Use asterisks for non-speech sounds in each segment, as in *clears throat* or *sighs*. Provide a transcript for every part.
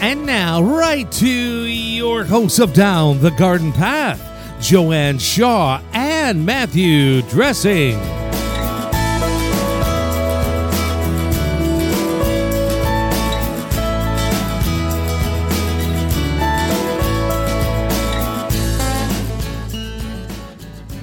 And now, right to your hosts of Down the Garden Path, Joanne Shaw and Matthew Dressing.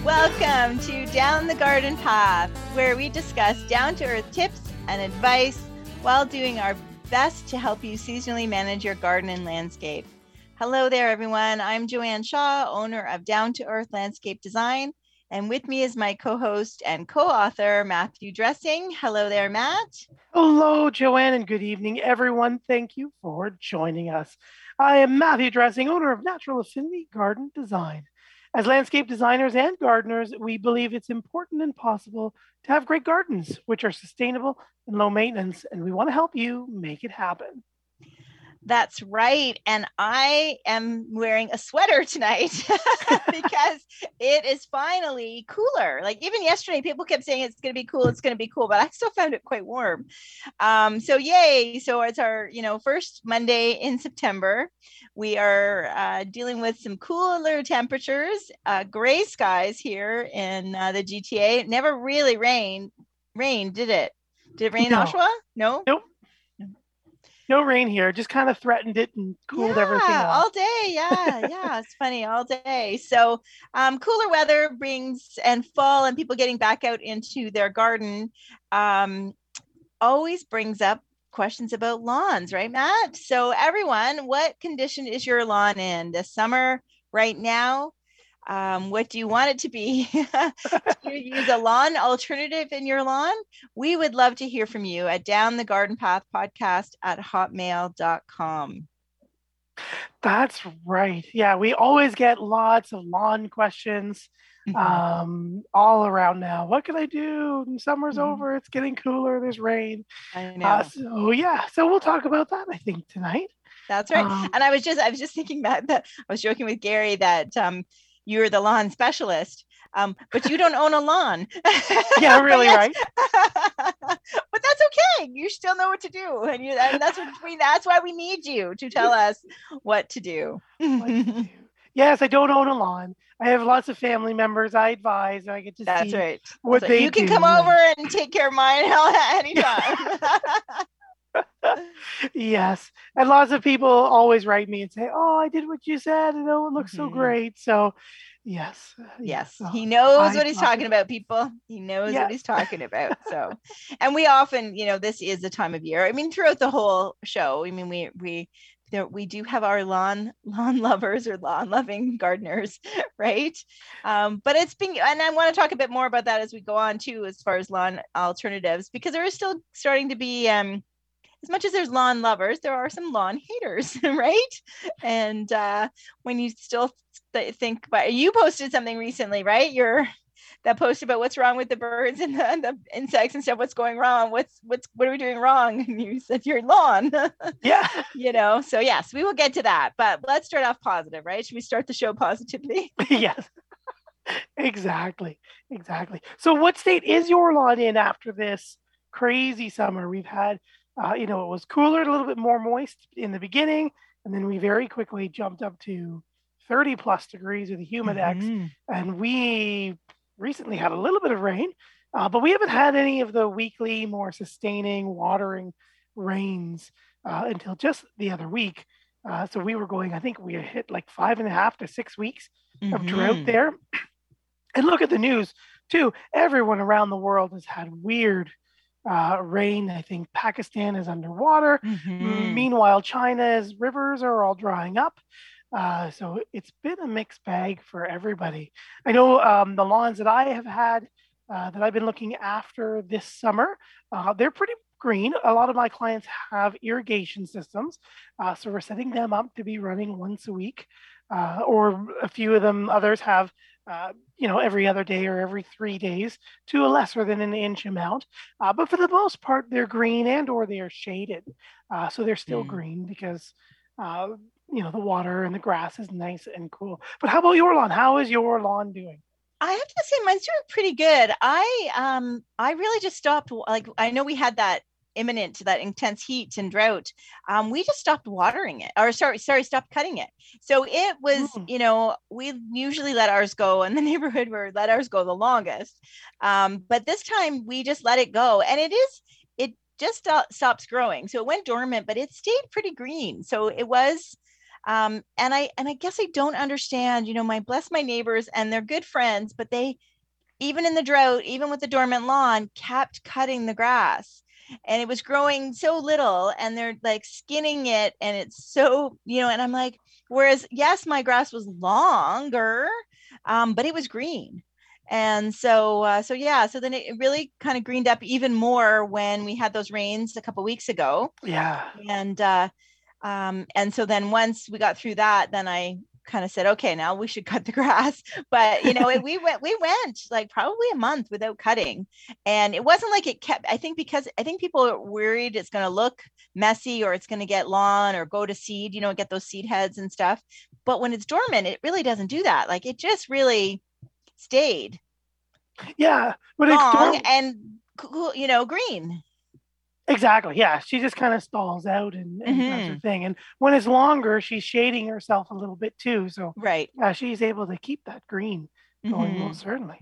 Welcome to Down the Garden Path, where we discuss down to earth tips and advice while doing our best to help you seasonally manage your garden and landscape. Hello there, everyone. I'm Joanne Shaw, owner of Down to Earth Landscape Design. And with me is my co host and co author, Matthew Dressing. Hello there, Matt. Hello, Joanne, and good evening, everyone. Thank you for joining us. I am Matthew Dressing, owner of Natural Affinity Garden Design. As landscape designers and gardeners, we believe it's important and possible to have great gardens, which are sustainable and low maintenance, and we want to help you make it happen. That's right. And I am wearing a sweater *laughs* tonight *laughs* because it is finally cooler. Like even yesterday, people kept saying it's going to be cool, it's going to be cool, but I still found it quite warm. Um, so yay! So it's our you know first Monday in September. We are uh, dealing with some cooler temperatures, uh, gray skies here in uh, the GTA. It never really rained. Rain did it? Did it rain No. in Oshawa? No. Nope. No rain here, just kind of threatened it and cooled everything yeah, off. all day. Yeah, yeah, it's funny all day. So, um, cooler weather brings and fall and people getting back out into their garden um, always brings up questions about lawns, right, Matt? So, everyone, what condition is your lawn in this summer right now? Um, what do you want it to be? *laughs* do you use a lawn alternative in your lawn? We would love to hear from you at down the garden path podcast at hotmail.com. That's right. Yeah, we always get lots of lawn questions Mhm. um, all around now. What can I do? Summer's Mhm. over. It's getting cooler. There's rain. I know. Uh, so yeah, so we'll talk about that. I think tonight. That's right. um, and I was just I was just thinking that, that I was joking with Gary that um you're the lawn specialist. Um, but you don't own a lawn. *laughs* Yeah, really, *laughs* right? *laughs* but that's okay. You still know what to do. And you and that's what we that's why we need you to tell us what to do. What to do. yes, I don't own a lawn. I have lots of family members. I advise. And I get to That's see right. what So they you can do. come over and take care of mine anytime. Yes, and lots of people always write me and say, "Oh, I did what you said, and oh, it looks so Mhm. great." So, yes, Yes, so he knows I what he's talking it. about, people. He knows Yeah. what he's talking about. *laughs* So, and we often, you know, this is the time of year. I mean, throughout the whole show, I mean, we we there we do have our lawn *laughs* lawn lovers or lawn loving gardeners, *laughs* right? Um, but it's been, and I want to talk a bit more about that as we go on too, as far as lawn alternatives, because there is still starting to be um as much as there's lawn lovers, there are some lawn haters, *laughs* right? And uh, when you still th- think but you posted something recently, right? You're that post about what's wrong with the birds and the, the insects and stuff. What's going wrong? What's what's what are we doing wrong? *laughs* And you said your lawn, *laughs* Yeah, you know. So yes, we will get to that. But let's start off positive, right? Should we start the show positively? yes, exactly, exactly. So, what state is your lawn in after this crazy summer we've had? Uh, you know, it was cooler, a little bit more moist in the beginning, and then we very quickly jumped up to 30 plus degrees with the humidex. Mhm. and we recently had a little bit of rain, uh, but we haven't had any of the weekly, more sustaining, watering rains uh, until just the other week. Uh, so we were going, I think we had hit like five and a half to six weeks of drought Mhm. there. And look at the news too. Everyone around the world has had weird uh, rain. I think Pakistan is underwater. Mhm. Meanwhile, China's rivers are all drying up. Uh, so it's been a mixed bag for everybody. I know um, the lawns that I have had uh, that I've been looking after this summer, uh, they're pretty green. A lot of my clients have irrigation systems. Uh, so we're setting them up to be running once a week. Uh, or a few of them, others have, uh, you know, every other day or every three days to a lesser than an inch amount. Uh, but for the most part, they're green and or they are shaded. Uh, so they're still Mm. green because, uh, you know, the water and the grass is nice and cool. But how about your lawn? How is your lawn doing? I have to say mine's doing pretty good. I um I really just stopped like I know we had that imminent to that intense heat and drought, um, we just stopped watering it, or sorry, sorry, stopped cutting it. So it was, mm. you know, we usually let ours go in the *laughs* neighborhood where let ours go the longest, um, but this time we just let it go, and it is it just st- stops growing. So it went dormant, but it stayed pretty green. So it was um, and i and i guess i don't understand you know my bless my neighbors and they're good friends but they even in the drought, even with the dormant lawn, kept cutting the grass. And it was growing so little, and they're like skinning it, and it's so, you know, and I'm like, whereas, yes, my grass was longer, um, but it was green. And so, uh, so yeah, so then it really kind of greened up even more when we had those rains a couple weeks ago. Yeah. And, uh, um, and so then once we got through that, then I kind of said, okay, now we should *laughs* cut the grass. But you know, we went, we went like probably a month without cutting, and it wasn't like it kept. I think because I think people are worried it's going to look messy or it's going to get lawn or go to seed, you know, get those seed heads and stuff. But when it's dormant, it really doesn't do that. Like it just really stayed. Yeah, but long it's and cool, you know, green. Exactly. Yeah. She just kind of stalls out and, and mm-hmm. does her thing. And when it's longer, she's shading herself a little bit too. So right. Yeah, she's able to keep that green going mm-hmm. most certainly.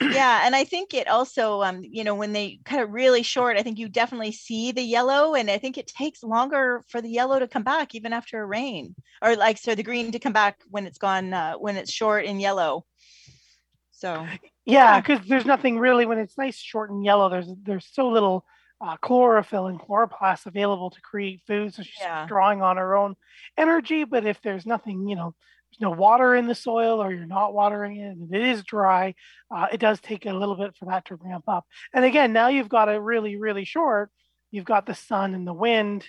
yeah, and I think it also, um, you know, when they cut it really short, I think you definitely see the yellow, and I think it takes longer for the yellow to come back even after a rain, or like so the green to come back when it's gone, uh, when it's short and yellow. So yeah, because there's nothing really when it's nice, short and yellow. There's there's so little uh, chlorophyll and chloroplasts available to create food. So she's yeah. drawing on her own energy. But if there's nothing, you know, there's no water in the soil or you're not watering it and it is dry, uh, it does take a little bit for that to ramp up. And again, now you've got a really, really short. You've got the sun and the wind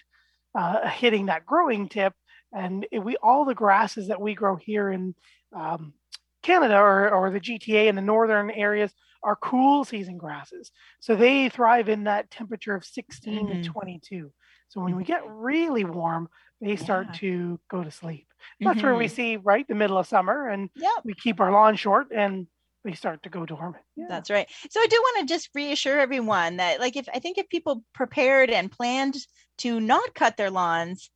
uh, hitting that growing tip. And we all the grasses that we grow here in um, Canada or, or the GTA in the northern areas are cool season grasses. So they thrive in that temperature of 16 mm-hmm. to 22. So when we get really warm, they start yeah. to go to sleep. That's mm-hmm. where we mm-hmm. see right the middle of summer and yep. we keep our lawn short and they start to go dormant. Yeah. That's right. So I do want to just reassure everyone that like if I think if people prepared and planned to not cut their lawns,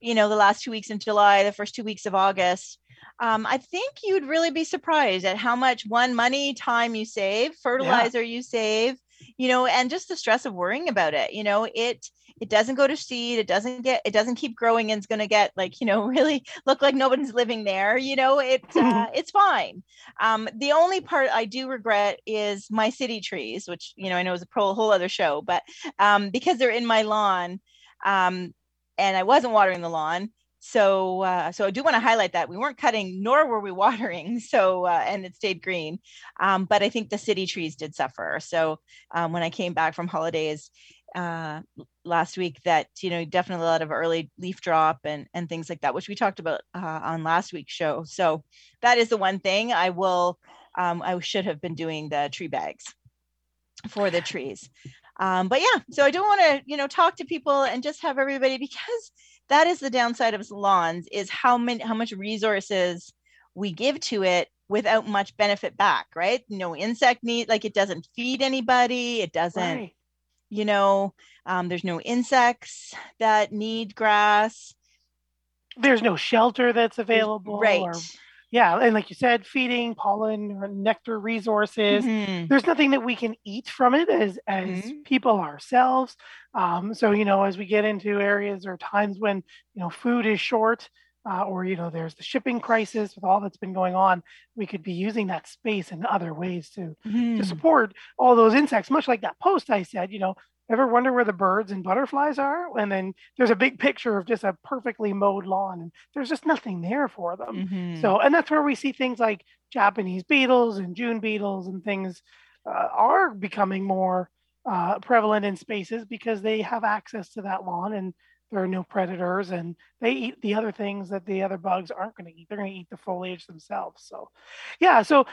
you know, the last two weeks in July, the first two weeks of August, um, I think you'd really be surprised at how much one money, time you save, fertilizer yeah. you save, you know, and just the stress of worrying about it. You know, it it doesn't go to seed, it doesn't get, it doesn't keep growing, and it's going to get like you know *laughs* really look like nobody's living there. You know, it uh, it's fine. Um, the only part I do regret is my city trees, which you know I know is a whole other show, but um, because they're in my lawn. Um, and I wasn't watering the lawn so uh, so I do want to highlight that we weren't cutting nor were we watering. *laughs* So uh, and it stayed green, um, but I think the city trees did suffer. So um, when I came back from holidays uh, last week, that you know definitely a lot of early leaf drop and and things like that, which we talked about uh, on last week's show. So that is the one thing I will um, I should have been doing the tree bags for the trees. Um, but yeah, so I do want to you know talk to people and just have everybody *laughs* because that is the downside of salons is how many how much resources we give to it without much benefit back right? No insect need like it doesn't feed anybody it doesn't right. you know um, there's no insects that need grass. There's no shelter that's available right. or, yeah and like you said feeding pollen or nectar resources mm-hmm. there's nothing that we can eat from it as as mm-hmm. people ourselves um, so you know as we get into areas or times when you know food is short uh, or you know there's the shipping crisis with all that's been going on we could be using that space in other ways to mm-hmm. to support all those insects much like that post i said you know ever wonder where the birds and butterflies are? And then there's a big picture of just a perfectly mowed lawn, and there's just nothing there for them. Mm-hmm. So, and that's where we see things like Japanese beetles and June beetles and things uh, are becoming more uh, prevalent in spaces because they have access to that lawn and there are no predators and they eat the other things that the other bugs aren't going to eat. They're going to eat the foliage themselves. So, yeah. So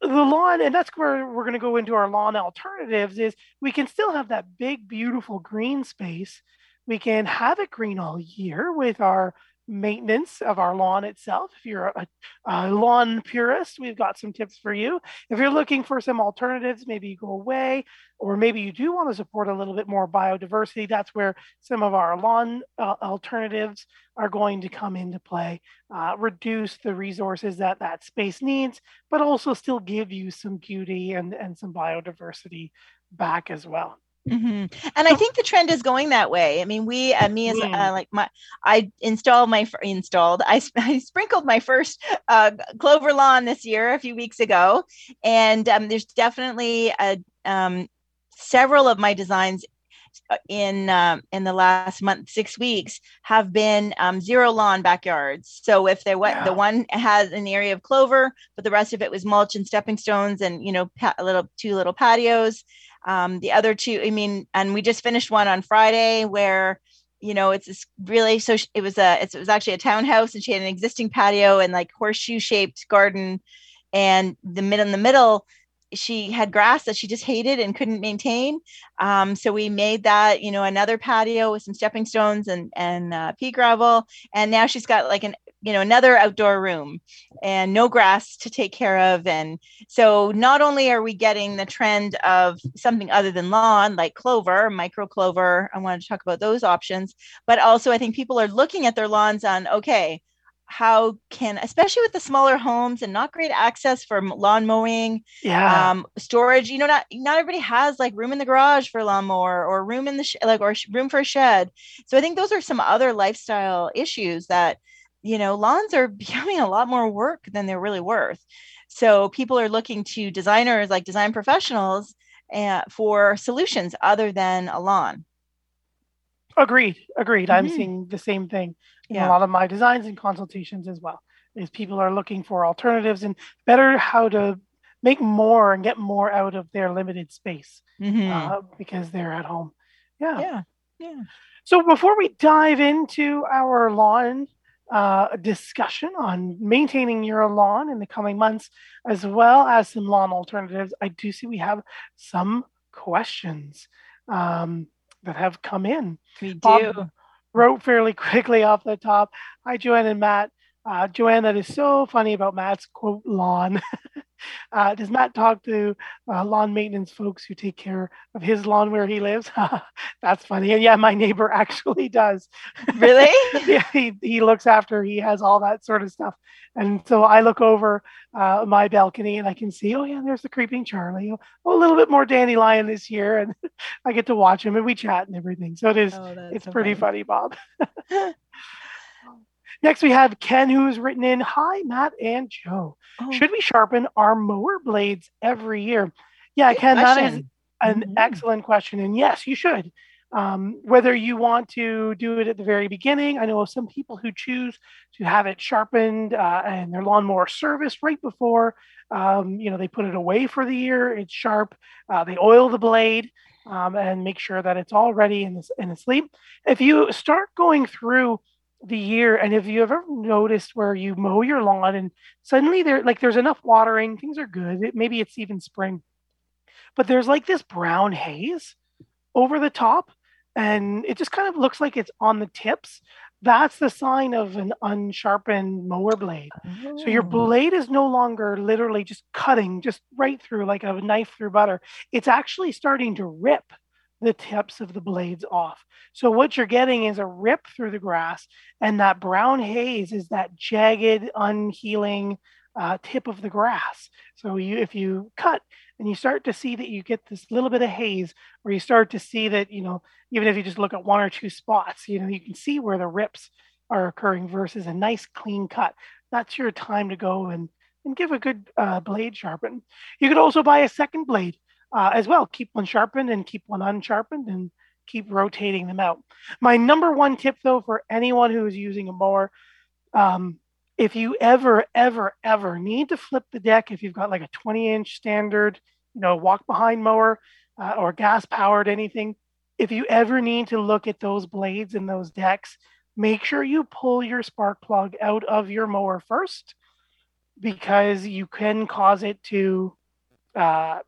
the lawn and that's where we're going to go into our lawn alternatives is we can still have that big beautiful green space. We can have it green all year with our maintenance of our lawn itself. If you're a, a, lawn purist, we've got some tips for you. If you're looking for some alternatives, maybe you go away, or maybe you do want to support a little bit more biodiversity, that's where some of our lawn uh, alternatives are going to come into play. Uh, reduce the resources that that space needs, but also still give you some beauty and, and some biodiversity back as well. Mm-hmm. And I think the trend is going that way. I mean, we, uh, me as uh, like my, I installed my installed, I, *laughs* I sprinkled my first uh, clover lawn this year a few weeks ago, and um, there's definitely a, um, several of my designs uh, in um, in the last month six weeks have been um, zero lawn backyards so if they what yeah. the one has an area of clover but the rest of it was mulch and stepping stones and you know pa- little two little patios um, the other two, I mean, and we just finished one on Friday where, you know, it's this really so it was a it was actually a townhouse and she had an existing patio and like horseshoe shaped garden, and the mid in the middle she had grass that she just hated and couldn't maintain. Um, so we made that, you know, another patio with some stepping stones and and uh, pea gravel, and now she's got like an you know another outdoor room and no grass to take care of. And so not only are we getting the trend of something other than lawn like clover micro clover i want to talk about those options but also i think people are looking at their lawns on okay how can especially with the smaller homes and not great access for lawn mowing yeah. um storage you know not not everybody has like room in the garage for a lawnmower or room in the sh- like or sh- room for a shed. So i think those are some other lifestyle issues that you know, lawns are *laughs* becoming a lot more work than they're really worth. So people are looking to designers like design professionals uh, for solutions other than a lawn. Agreed. Agreed. Mm-hmm. I'm seeing the same thing in yeah. a lot of my designs and consultations as well. Is people are looking for alternatives and better how to make more and get more out of their limited space mm-hmm. uh, because they're at home. Yeah. Yeah. Yeah. So before we dive into our lawn uh, discussion on maintaining your lawn in the coming months, as well as some lawn alternatives. I do see we have some questions um, that have come in. We do. Bob wrote fairly *laughs* quickly off the top. Hi, Joanne and Matt. Uh, Joanne, that is so funny about Matt's quote lawn. *laughs* *laughs* uh, does Matt talk to uh, lawn maintenance folks who take care of his lawn where he lives? *laughs* That's funny. And yeah, my neighbor actually does. *laughs* Really? yeah, he, he looks after, he has all that sort of stuff. And so I look over uh, my balcony and I can see, oh, yeah, there's the creeping Charlie. Oh, a little bit more dandelion this year. And I get to watch him and we chat and everything. So it is, oh, it's so pretty funny, funny Bob. Next, we have Ken, who's written in Hi, Matt and Joe. Oh. Should we sharpen our mower blades every year? Yeah, Good Ken, question. that is an mm-hmm. excellent question. And yes, you should. Um, whether you want to do it at the very beginning, I know of some people who choose to have it sharpened uh, and their lawnmower serviced right before. Um, you know, they put it away for the year. It's sharp. Uh, they oil the blade um, and make sure that it's all ready in, this, in sleep. If you start going through the year and if you ever noticed where you mow your lawn and suddenly there like there's enough watering things are good it, maybe it's even spring but there's like this brown haze over the top and it just kind of looks like it's on the tips that's the sign of an unsharpened mower blade oh. so your oh. blade is no longer literally just cutting just right through like a knife through butter it's actually starting to rip the tips of the blades off. So what you're getting is a rip through the grass, and that brown haze is that jagged, unhealing uh, tip of the grass. So you, if you cut and you start to see that you get this little bit of haze, or you start to see that you know, even if you just look at one or two spots, you know, you can see where the rips are occurring versus a nice clean cut. That's your time to go and and give a good uh, blade sharpen. You could also buy a second blade uh, as well. Keep one sharpened and keep one unsharpened and keep rotating them out. My number one tip, though, for anyone who is using a mower, um, if you ever, ever, ever need to flip the deck, if you've got like a 20 inch standard, you know, walk behind mower uh, or gas powered anything, if you ever need to look at those blades and those decks, make sure you pull your spark plug out of your mower first because you can cause it to uh,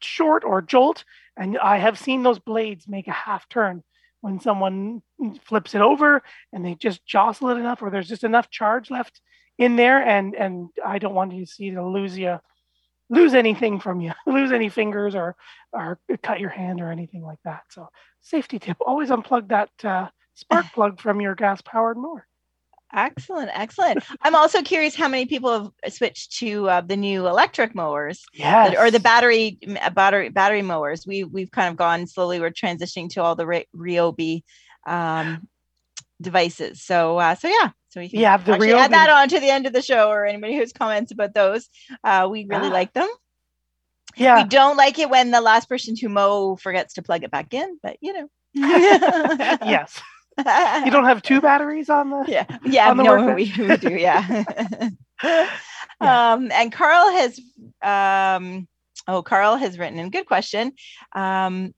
short or jolt, and I have seen those blades make a half turn when someone flips it over and they just jostle it enough, or there's just enough charge left in there, and and I don't want you to see to lose you lose anything from you, *laughs* lose any fingers or or cut your hand or anything like that. So safety tip: always unplug that uh, spark *laughs* plug from your gas powered mower. Excellent, excellent. I'm also curious how many people have switched to uh, the new electric mowers, yes. or the battery battery battery mowers. We we've kind of gone slowly. We're transitioning to all the Ryobi um, devices. So uh, so yeah, so we can yeah, the actually add that on to the end of the show, or anybody who's comments about those. Uh, we really ah. like them. Yeah, we don't like it when the last person to mow forgets to plug it back in, but you know. *laughs* yes *laughs* you don't have two batteries on the yeah. Yeah on the no we, we do yeah. *laughs* *laughs* yeah. um and carl has um oh carl has written in. Good question. Um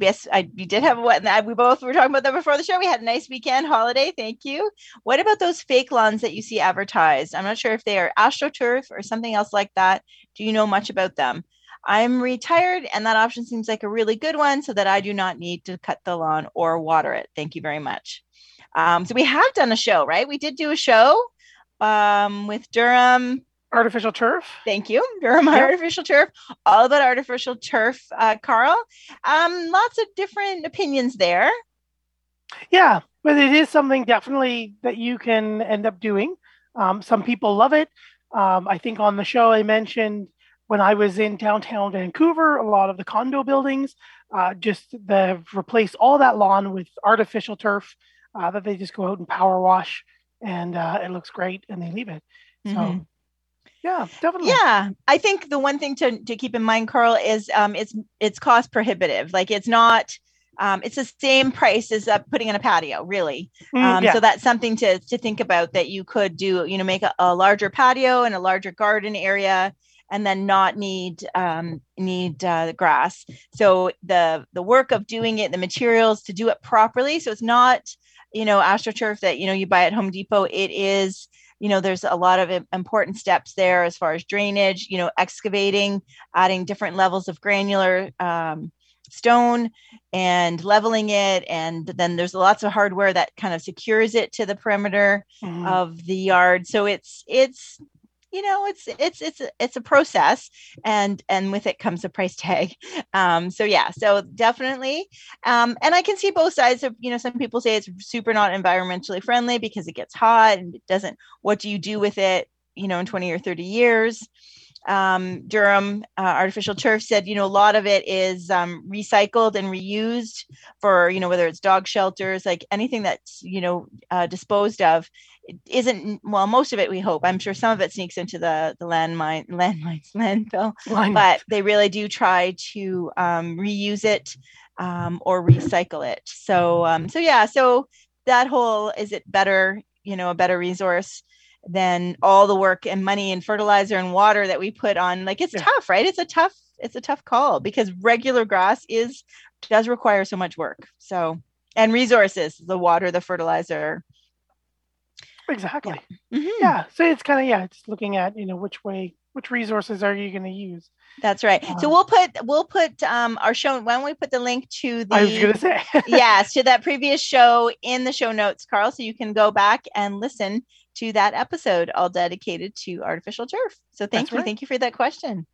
yes i we did have what we both were talking about that before the show. We had a nice weekend holiday. Thank you. What about those fake lawns that you see advertised? I'm not sure if they are astroturf or something else like that. Do you know much about them I'm retired, and that option seems like a really good one so that I do not need to cut the lawn or water it. Thank you very much. Um, so we have done a show, right? We did do a show um, with Durham Artificial Turf. Thank you, Durham yep. Artificial Turf. All about artificial turf, uh, Carl. Um, lots of different opinions there. Yeah, but it is something definitely that you can end up doing. Um, some people love it. Um, I think on the show I mentioned when I was in downtown Vancouver, a lot of the condo buildings uh, just they've replaced all that lawn with artificial turf uh, that they just go out and power wash, and uh, it looks great, and they leave it. So. Mm-hmm. Yeah, definitely. Yeah, I think the one thing to, to keep in mind, Carl, is um, it's it's cost prohibitive. Like it's not um, it's the same price as uh, putting in a patio, really. Mm, um, yeah. So that's something to to think about that you could do. You know, make a, a larger patio and a larger garden area, and then not need um, need uh, grass. So the the work of doing it, the materials to do it properly. So it's not you know astroturf that you know you buy at Home Depot. It is you know there's a lot of important steps there as far as drainage. You know excavating, adding different levels of granular. Um, stone and leveling it and then there's lots of hardware that kind of secures it to the perimeter mm-hmm. of the yard so it's it's you know it's it's it's it's a process and and with it comes a price tag. *laughs* Um so yeah so definitely um and i can see both sides of you know some people say it's super not environmentally friendly because it gets hot and it doesn't what do you do with it you know in 20 or 30 years? Um, Durham uh, Artificial Turf said, you know, a lot of it is um, recycled and reused for, you know, whether it's dog shelters, like anything that's, you know, uh, disposed of isn't, well, most of it, we hope. I'm sure some of it sneaks into the, the landmine, *laughs* landmines, landfill, Line. but they really do try to um, reuse it um, or recycle it. So, um, so yeah, so that whole, is it better, you know, a better resource? than all the work and money and fertilizer and water that we put on like it's yeah. tough right it's a tough it's a tough call because regular grass is does require so much work so and resources the water the fertilizer exactly yeah, mm-hmm. yeah. so it's kind of yeah it's looking at you know which way which resources are you going to use that's right um, so we'll put we'll put um our show when we put the link to the i was going to say *laughs* yes to that previous show in the show notes carl so you can go back and listen to that episode all dedicated to artificial turf. So thank That's you. Right. Thank you for that question.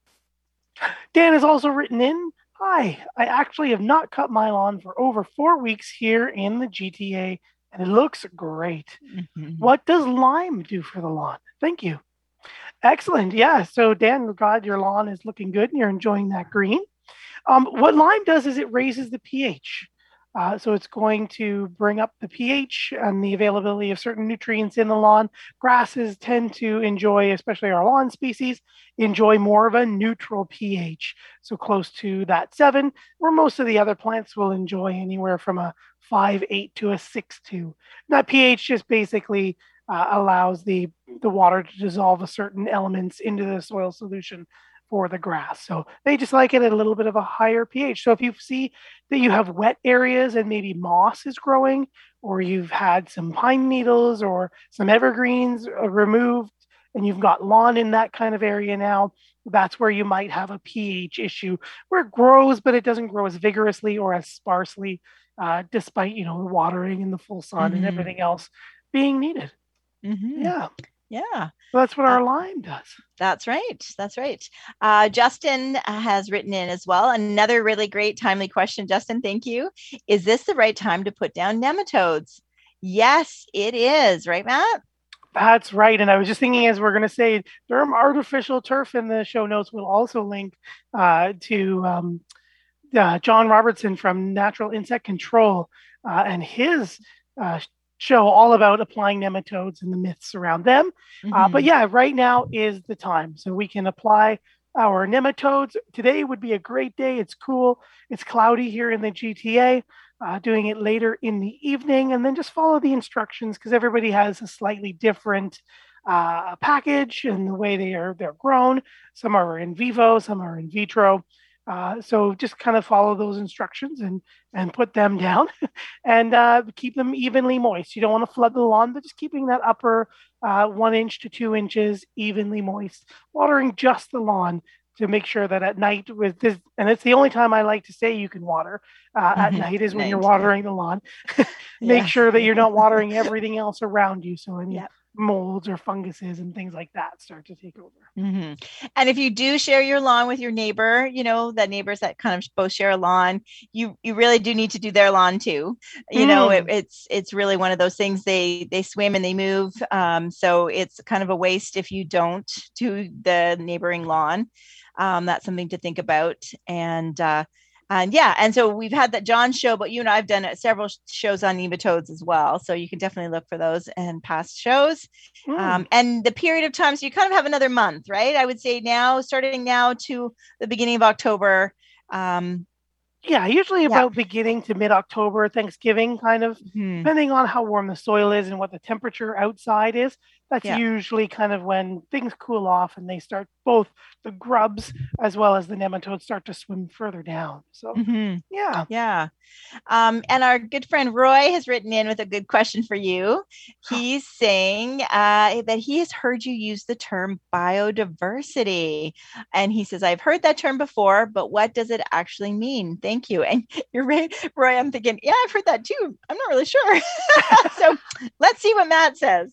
Dan has also written in Hi, I actually have not cut my lawn for over four weeks here in the GTA, and it looks great. Mm-hmm. What does lime do for the lawn? Thank you. Excellent. Yeah. So, Dan, glad your lawn is looking good and you're enjoying that green. Um, what lime does is it raises the pH. Uh, so it's going to bring up the pH and the availability of certain nutrients in the lawn. Grasses tend to enjoy, especially our lawn species, enjoy more of a neutral pH, so close to that seven, where most of the other plants will enjoy anywhere from a five, eight to a six, two. That pH just basically uh, allows the the water to dissolve a certain elements into the soil solution for the grass. So they just like it at a little bit of a higher pH. So if you see that you have wet areas and maybe moss is growing, or you've had some pine needles or some evergreens uh, removed, and you've got lawn in that kind of area now, that's where you might have a pH issue where it grows, but it doesn't grow as vigorously or as sparsely uh, despite you know the watering and the full sun Mhm. and everything else being needed. Mhm. Yeah, Yeah. that's what Uh, our lime does. That's right. That's right. Uh, Justin uh, has written in as well. Another really great, timely question. Justin, thank you. Is this the right time to put down nematodes? Yes, it is. Right, Matt? That's right. And I was just thinking, as we're going to say, Durham artificial turf in the show notes will also link uh, to um, uh, John Robertson from Natural Insect Control uh, and his uh, show all about applying nematodes and the myths around them. Uh, but Mhm. yeah, right now is the time. So we can apply our nematodes. Today would be a great day. It's cool. It's cloudy here in the GTA. Uh, doing it later in the evening and then just follow the instructions because everybody has a slightly different uh, package and the way they are they're grown. Some are in vivo, some are in vitro. Uh, so just kind of follow those instructions and and put them *laughs* down and uh, keep them evenly moist. You don't want to flood the lawn, but just keeping that upper uh, one inch to two inches evenly moist. Watering just the lawn to make sure that at night with this, and it's the only time I like to say you can water uh, at Mhm. night is when you're watering the lawn. *laughs* make Yeah. sure that you're not watering *laughs* everything else around you, so any Yeah. Molds or funguses and things like that start to take over. Mhm. And if you do share your lawn with your neighbor, you know, that neighbors that kind of both share a lawn, you you really do need to do their lawn too. You know, it, it's it's really one of those things they they swim and they move. Um, so it's kind of a waste if you don't do the neighboring lawn. Um, that's something to think about. And uh, and yeah, and so we've had that John show, but you and I've done several shows on nematodes as well. So you can definitely look for those and past shows Mm. um, and the period of time so you kind of have another month right i would say now starting now to the beginning of october um, yeah, usually yeah. about beginning to mid October, Thanksgiving kind of hmm, depending on how warm the soil is and what the temperature outside is, that's Yeah. usually kind of when things cool off and they start both the grubs as well as the nematodes start to swim further down. So mhm, yeah. yeah. Um, and our good friend roy has written in with a good question for you. He's saying uh, that he has heard you use the term biodiversity. And he says i've heard that term before but what does it actually mean? Thank you. And *laughs* you're right roy i'm thinking yeah i've heard that too. I'm not really sure. *laughs* So *laughs* let's see what matt says.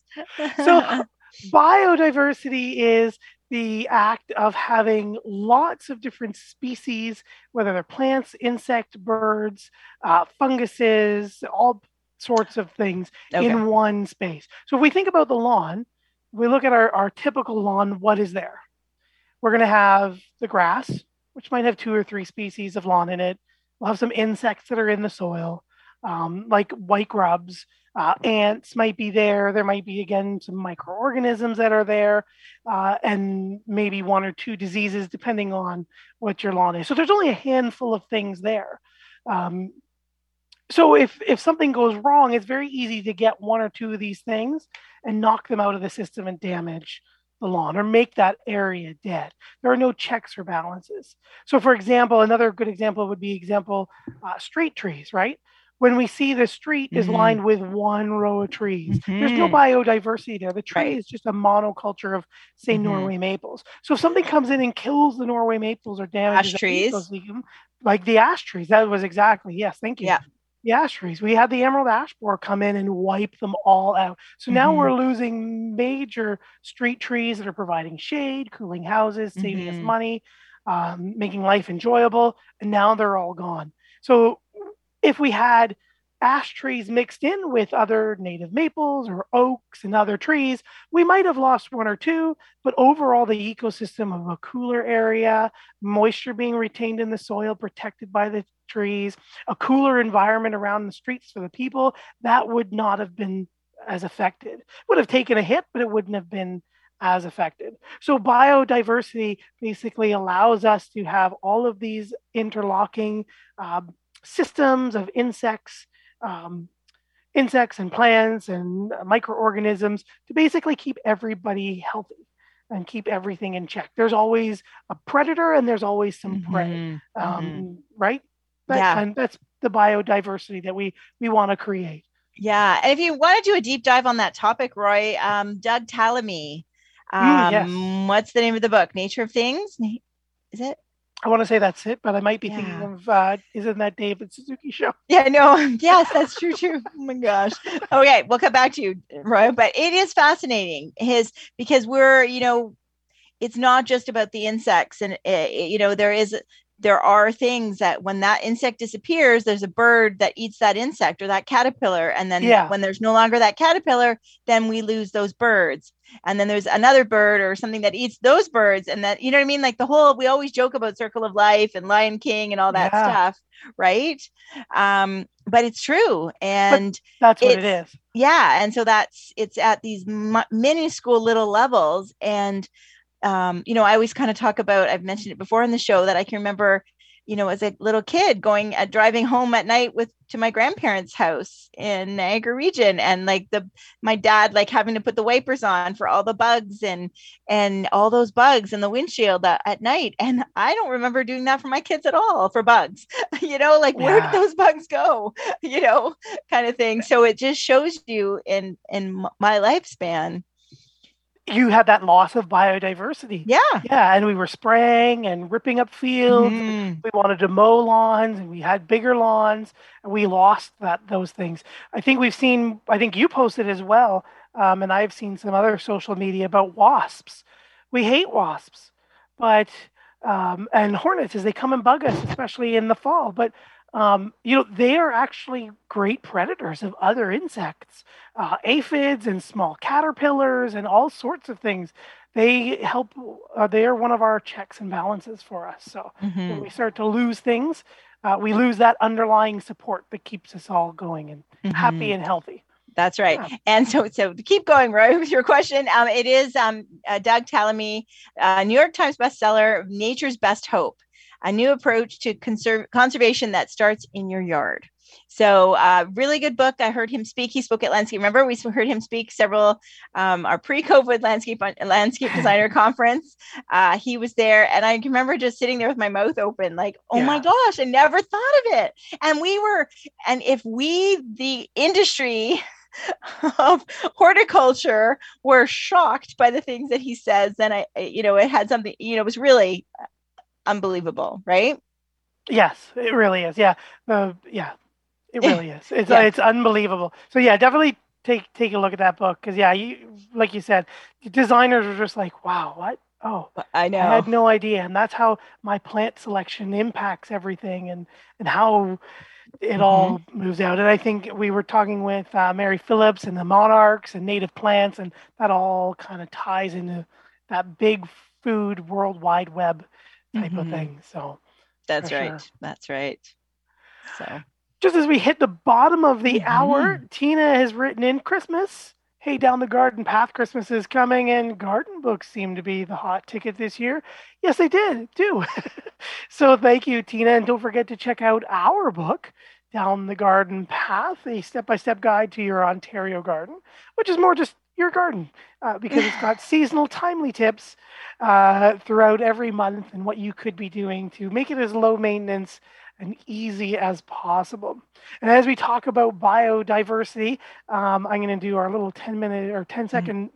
So biodiversity is the act of having lots of different species, whether they're plants, insect, birds, uh, funguses, all sorts of things Okay. in one space. So if we think about the lawn, we look at our, our typical lawn, what is there? We're going to have the grass, which might have two or three species of lawn in it. We'll have some insects that are in the soil, um, like white grubs. Uh, ants might be there. There might be, again, some microorganisms that are there, uh, and maybe one or two diseases, depending on what your lawn is. So there's only a handful of things there. Um, so if if something goes wrong, it's very easy to get one or two of these things and knock them out of the system and damage the lawn or make that area dead. There are no checks or balances. So, for example, another good example would be example uh, street trees, right? When we see the street is Mhm. lined with one row of trees, there's no Mhm. biodiversity there. The tree Right. is just a monoculture of, say, Mhm. Norway maples. So if something comes in and kills the Norway maples or damages Ash the trees. ecosystem, like the ash trees, that was exactly yes. Thank you Yeah. the ash trees. We had the emerald ash borer come in and wipe them all out. So now Mhm. we're losing major street trees that are providing shade, cooling houses, saving us Mhm. money, um, making life enjoyable, and now they're all gone. So if we had ash trees mixed in with other native maples or oaks and other trees, we might have lost one or two, but overall the ecosystem of a cooler area, moisture being retained in the soil, protected by the trees, a cooler environment around the streets for the people, that would not have been as affected. Would have taken a hit, but it wouldn't have been as affected. So biodiversity basically allows us to have all of these interlocking um, systems of insects, um, insects and plants and microorganisms to basically keep everybody healthy and keep everything in check. There's always a predator and there's always some prey Mhm. um, Mhm. right? That Yeah. kind, that's the biodiversity that we we want to create. Yeah, and if you want to do a deep dive on that topic, Roy, um, Doug Tallamy, um, Mm, yes. what's the name of the book? Nature of Things. Is it? I want to say that's it, but I might be Yeah. thinking of uh, isn't that David Suzuki show? *laughs* Yeah, no, yes, that's true too. Oh my gosh. Okay, we'll come back to you, Roy. But it is fascinating his because we're, you know, it's not just about the insects, and uh, you know, there is there are things that when that insect disappears, there's a bird that eats that insect or that caterpillar, and then Yeah. when there's no longer that caterpillar, then we lose those birds. And then there's another bird or something that eats those birds, and that you know what I mean. Like the whole, we always joke about Circle of Life and Lion King and all that Yeah. stuff, right? Um, but it's true, and That's what It's- yeah and so that's it's at these mi- minuscule little levels and um you know i always kind of talk about i've mentioned it before in the show that i can remember you know as a little kid going at driving home at night with to my grandparents house in niagara region and like the my dad like having to put the wipers on for all the bugs and and all those bugs in the windshield at, at night and i don't remember doing that for my kids at all for bugs. *laughs* You know like where Yeah. did those bugs go? *laughs* You know kind of thing. So it just shows you in in my lifespan You had that loss of biodiversity. yeah Yeah, and we were spraying and ripping up fields. Mhm. We wanted to mow lawns, and we had bigger lawns, and we lost that those things. I think we've seen. I think you posted as well, um, and I've seen some other social media about wasps. We hate wasps, but um, and hornets as they come and bug us, especially in the fall. But um, you know they are actually great predators of other insects, uh, aphids and small caterpillars and all sorts of things. They help. Uh, they are one of our checks and balances for us. So when Mhm. we start to lose things, uh, we lose that underlying support that keeps us all going and happy Mhm. and healthy. That's right. Yeah. And so, so to keep going, Roy, with your question, um, it is um, uh, Doug Tallamy, uh, New York Times bestseller, Nature's Best Hope, a new approach to conserve conservation that starts in your yard. So, uh, really good book. I heard him speak. He spoke at Landscape. Remember, we heard him speak several um, our pre-COVID landscape landscape designer *laughs* conference. Uh, he was there, and I can remember just sitting there with my mouth open, like, "Oh my gosh, I never thought of it." And we were, and if we, the industry *laughs* of horticulture were shocked by the things that he says then i I- you know it had something you know it was really unbelievable right Yes, it really is. Yeah, the yeah, it really is. It's *laughs* Yeah. it's unbelievable. So yeah, definitely take take a look at that book because yeah, you like you said, designers are just like, wow, what? Oh, i know I had no idea, and that's how my plant selection impacts everything, and and how it all moves out. And I think we were talking with uh, Mary Phillips and the monarchs and native plants, and that all kind of ties into that big food world wide web type of Mhm. thing. So that's right sure. that's right so just as we hit the bottom of the hour, Tina has written in Christmas. Hey, down the garden path, Christmas is coming, and garden books seem to be the hot ticket this year. Yes, they did too. *laughs* so thank you, Tina, and don't forget to check out our book, Down the Garden Path, a step-by-step guide to your Ontario garden, which is more just your garden uh, because it's got *laughs* seasonal timely tips uh, throughout every month and what you could be doing to make it as low maintenance and easy as possible. And as we talk about biodiversity, um, I'm going to do our little 10 minute or 10 second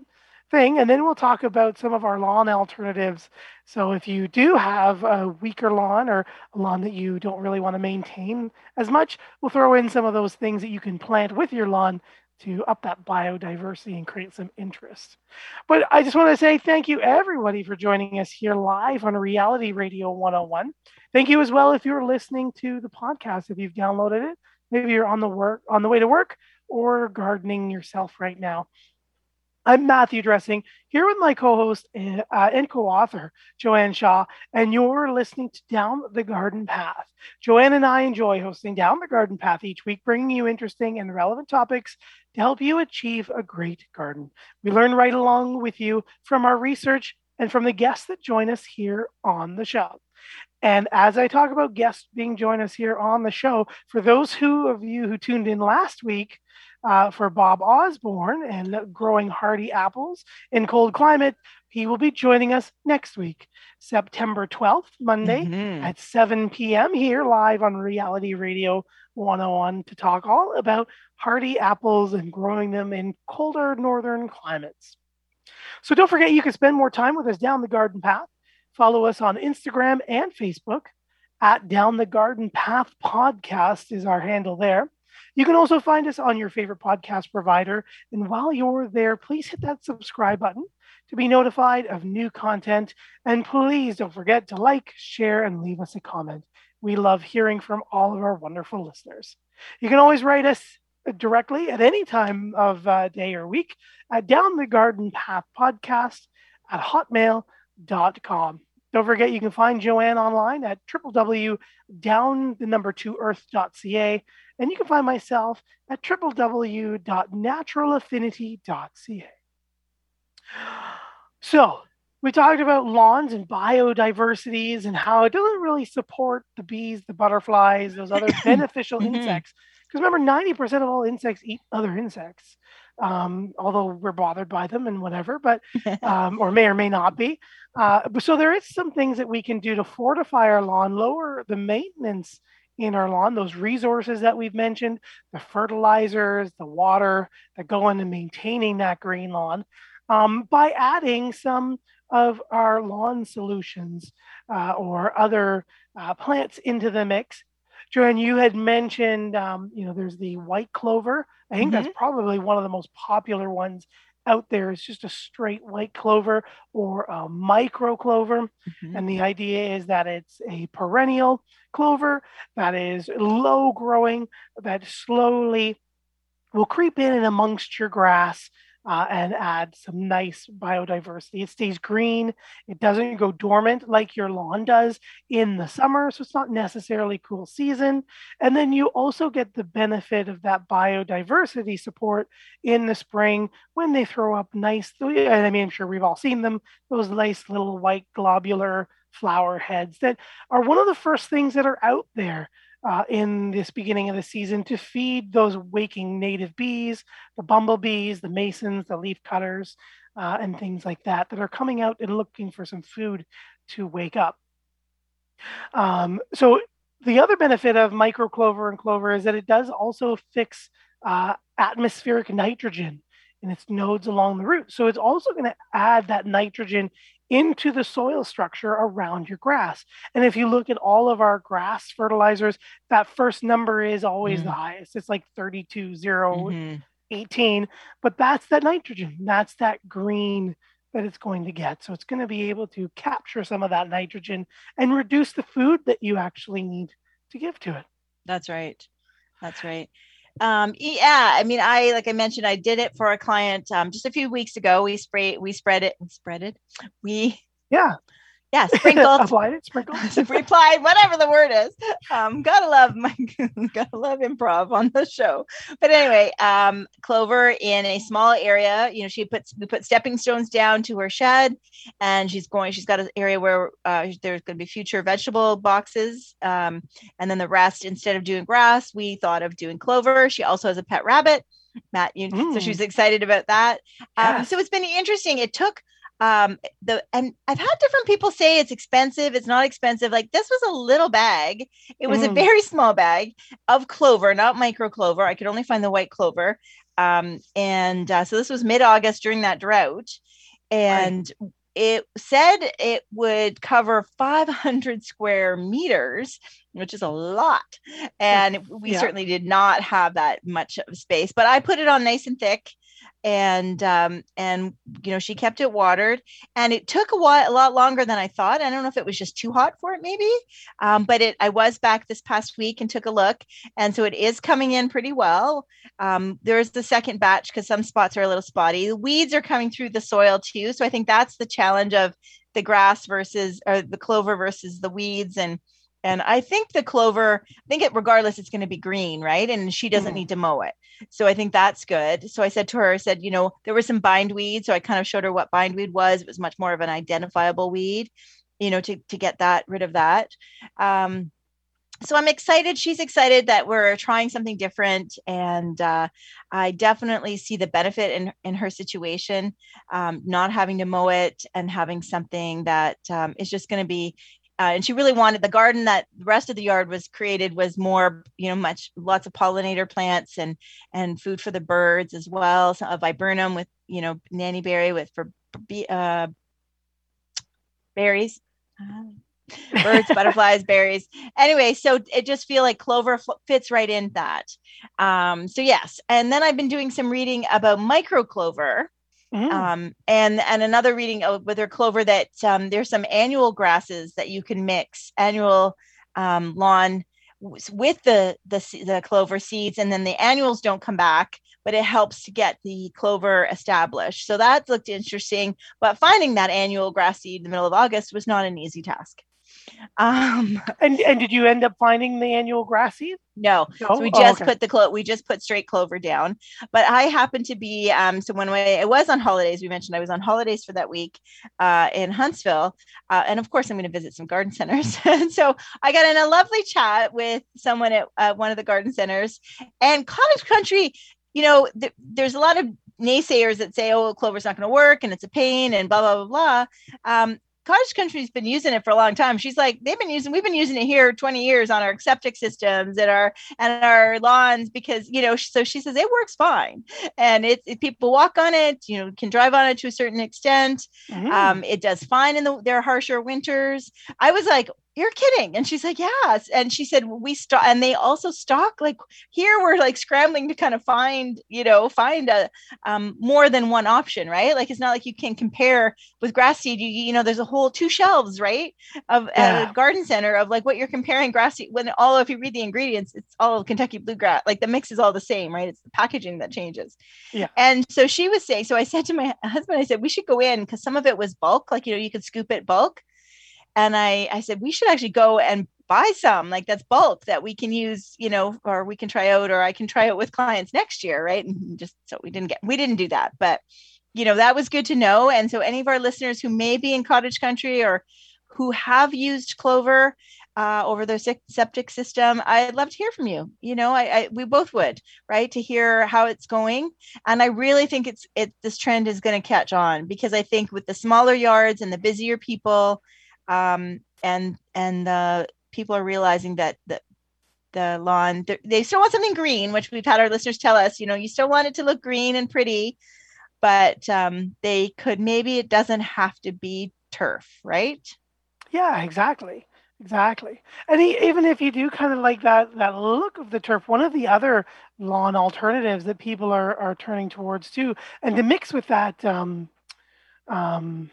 thing, and then we'll talk about some of our lawn alternatives. So if you do have a weaker lawn or a lawn that you don't really want to maintain as much, we'll throw in some of those things that you can plant with your lawn to up that biodiversity and create some interest. But I just want to say thank you everybody for joining us here live on Reality Radio 101. Thank you as well if you're listening to the podcast. If you've downloaded it, maybe you're on the work on the way to work or gardening yourself right now. I'm Matthew Dressing here with my co-host uh, and co-author Joanne Shaw, and you're listening to Down the Garden Path. Joanne and I enjoy hosting Down the Garden Path each week, bringing you interesting and relevant topics to help you achieve a great garden. We learn right along with you from our research and from the guests that join us here on the show. And as I talk about guests being join us here on the show, for those who of you who tuned in last week uh, for Bob Osborne and growing hardy apples in cold climate, he will be joining us next week, September 12th, Monday Mhm. at 7 p.m. here live on Reality Radio 101 to talk all about hardy apples and growing them in colder northern climates. So don't forget you can spend more time with us down the garden path. Follow us on Instagram and Facebook at Down the Garden Path Podcast is our handle there. You can also find us on your favorite podcast provider. And while you're there, please hit that subscribe button to be notified of new content. And please don't forget to like, share, and leave us a comment. We love hearing from all of our wonderful listeners. You can always write us directly at any time of uh, day or week at Down the Garden Path Podcast at hotmail.com. Don't forget, you can find Joanne online at www.down the number two earth.ca. And you can find myself at www.naturalaffinity.ca. *gasps* So, we talked about lawns and biodiversities and how it doesn't really support the bees, the butterflies, those other *coughs* beneficial mm-hmm. insects. Because remember, 90% of all insects eat other insects, um, although we're bothered by them and whatever, but *laughs* um, or may or may not be. Uh, so there is some things that we can do to fortify our lawn, lower the maintenance in our lawn, those resources that we've mentioned, the fertilizers, the water that go into maintaining that green lawn, um, by adding some of our lawn solutions uh, or other uh, plants into the mix. Joanne, you had mentioned, um, you know, there's the white clover. I think mm-hmm. that's probably one of the most popular ones out there. It's just a straight white clover or a micro clover. Mm-hmm. And the idea is that it's a perennial clover that is low growing, that slowly will creep in and amongst your grass uh, and add some nice biodiversity. It stays green. It doesn't go dormant like your lawn does in the summer. So it's not necessarily cool season. And then you also get the benefit of that biodiversity support in the spring when they throw up nice, and I mean, I'm sure we've all seen them, those nice little white globular flower heads that are one of the first things that are out there uh, in this beginning of the season to feed those waking native bees, the bumblebees, the masons, the leaf cutters, uh, and things like that that are coming out and looking for some food to wake up. Um, so the other benefit of micro clover and clover is that it does also fix uh, atmospheric nitrogen in its nodes along the root. So it's also going to add that nitrogen into the soil structure around your grass. And if you look at all of our grass fertilizers, that first number is always mm-hmm. the highest. It's like 32, 0, mm-hmm. 18. But that's that nitrogen. That's that green that it's going to get. So it's going to be able to capture some of that nitrogen and reduce the food that you actually need to give to it. That's right. That's right um yeah i mean i like i mentioned i did it for a client um just a few weeks ago. We spray we spread it and spread it. We yeah yeah, sprinkled, *laughs* applied it, sprinkled, *laughs* replied, whatever the word is. Um, gotta love my, *laughs* gotta love improv on the show. But anyway, um, Clover in a small area, you know, she puts we put stepping stones down to her shed, and she's going. She's got an area where uh, there's going to be future vegetable boxes, um, and then the rest. Instead of doing grass, we thought of doing clover. She also has a pet rabbit. Matt, you, mm. so she was excited about that. Um, yes. So it's been interesting. It took um the and i've had different people say it's expensive it's not expensive like this was a little bag it was mm. a very small bag of clover not micro clover i could only find the white clover um and uh, so this was mid-august during that drought and right. it said it would cover 500 square meters which is a lot and we yeah. certainly did not have that much of space but i put it on nice and thick and um, and you know she kept it watered and it took a while a lot longer than i thought i don't know if it was just too hot for it maybe um, but it i was back this past week and took a look and so it is coming in pretty well. Um, there's the second batch because some spots are a little spotty. The weeds are coming through the soil too so i think that's the challenge of the grass versus or the clover versus the weeds and and I think the clover, I think it regardless, it's going to be green, right? And she doesn't mm-hmm. need to mow it. So I think that's good. So I said to her, I said, you know, there was some bindweed. So I kind of showed her what bindweed was. It was much more of an identifiable weed, you know, to, to get that rid of that. Um, so I'm excited. She's excited that we're trying something different, and uh, I definitely see the benefit in in her situation, um, not having to mow it and having something that um, is just going to be uh, and she really wanted the garden that the rest of the yard was created was more you know much lots of pollinator plants and and food for the birds as well so a viburnum with you know nanny berry with for uh, berries birds, *laughs* butterflies, berries. Anyway, so it just feel like clover fits right in that. Um, so yes, and then I've been doing some reading about micro clover. Mm. Um, and and another reading with their clover that um, there's some annual grasses that you can mix annual um, lawn with the, the the clover seeds, and then the annuals don't come back, but it helps to get the clover established. So that looked interesting. But finding that annual grass seed in the middle of August was not an easy task. Um, *laughs* and and did you end up finding the annual grass seed? No, no? So we oh, just oh, okay. put the clo- we just put straight clover down. But I happened to be um, so when we, it was on holidays, we mentioned I was on holidays for that week uh, in Huntsville, uh, and of course I'm going to visit some garden centers. *laughs* and so I got in a lovely chat with someone at uh, one of the garden centers, and cottage country. You know, th- there's a lot of naysayers that say, "Oh, clover's not going to work and it's a pain," and blah blah blah blah. Um, cottage country's been using it for a long time. She's like they've been using we've been using it here 20 years on our septic systems and our and our lawns because you know so she says it works fine. And it, it people walk on it you know can drive on it to a certain extent. Mm-hmm. um, it does fine in the their harsher winters. I was like you're kidding. And she's like yes. And she said we stock and they also stock like here we're like scrambling to kind of find you know find a um, more than one option right? Like it's not like you can compare with grass seed. You you know there's a whole two shelves right of yeah. a garden center of like what you're comparing grass seed when all if you read the ingredients it's all kentucky bluegrass like the mix is all the same right? It's the packaging that changes. Yeah. And so she was saying so i said to my husband i said we should go in because some of it was bulk like you know you could scoop it bulk and I, I said we should actually go and buy some like that's bulk that we can use you know or we can try out or i can try it with clients next year right? And just so we didn't get we didn't do that. But you know that was good to know. And so any of our listeners who may be in cottage country or who have used clover uh, over their septic system i'd love to hear from you. You know I, I, we both would right to hear how it's going. And i really think it's it this trend is going to catch on because i think with the smaller yards and the busier people um, and and the people are realizing that the the lawn they still want something green, which we've had our listeners tell us. You know, you still want it to look green and pretty, but um, they could maybe it doesn't have to be turf, right? Yeah, exactly exactly and even if you do kind of like that that look of the turf one of the other lawn alternatives that people are are turning towards too and to mix with that um um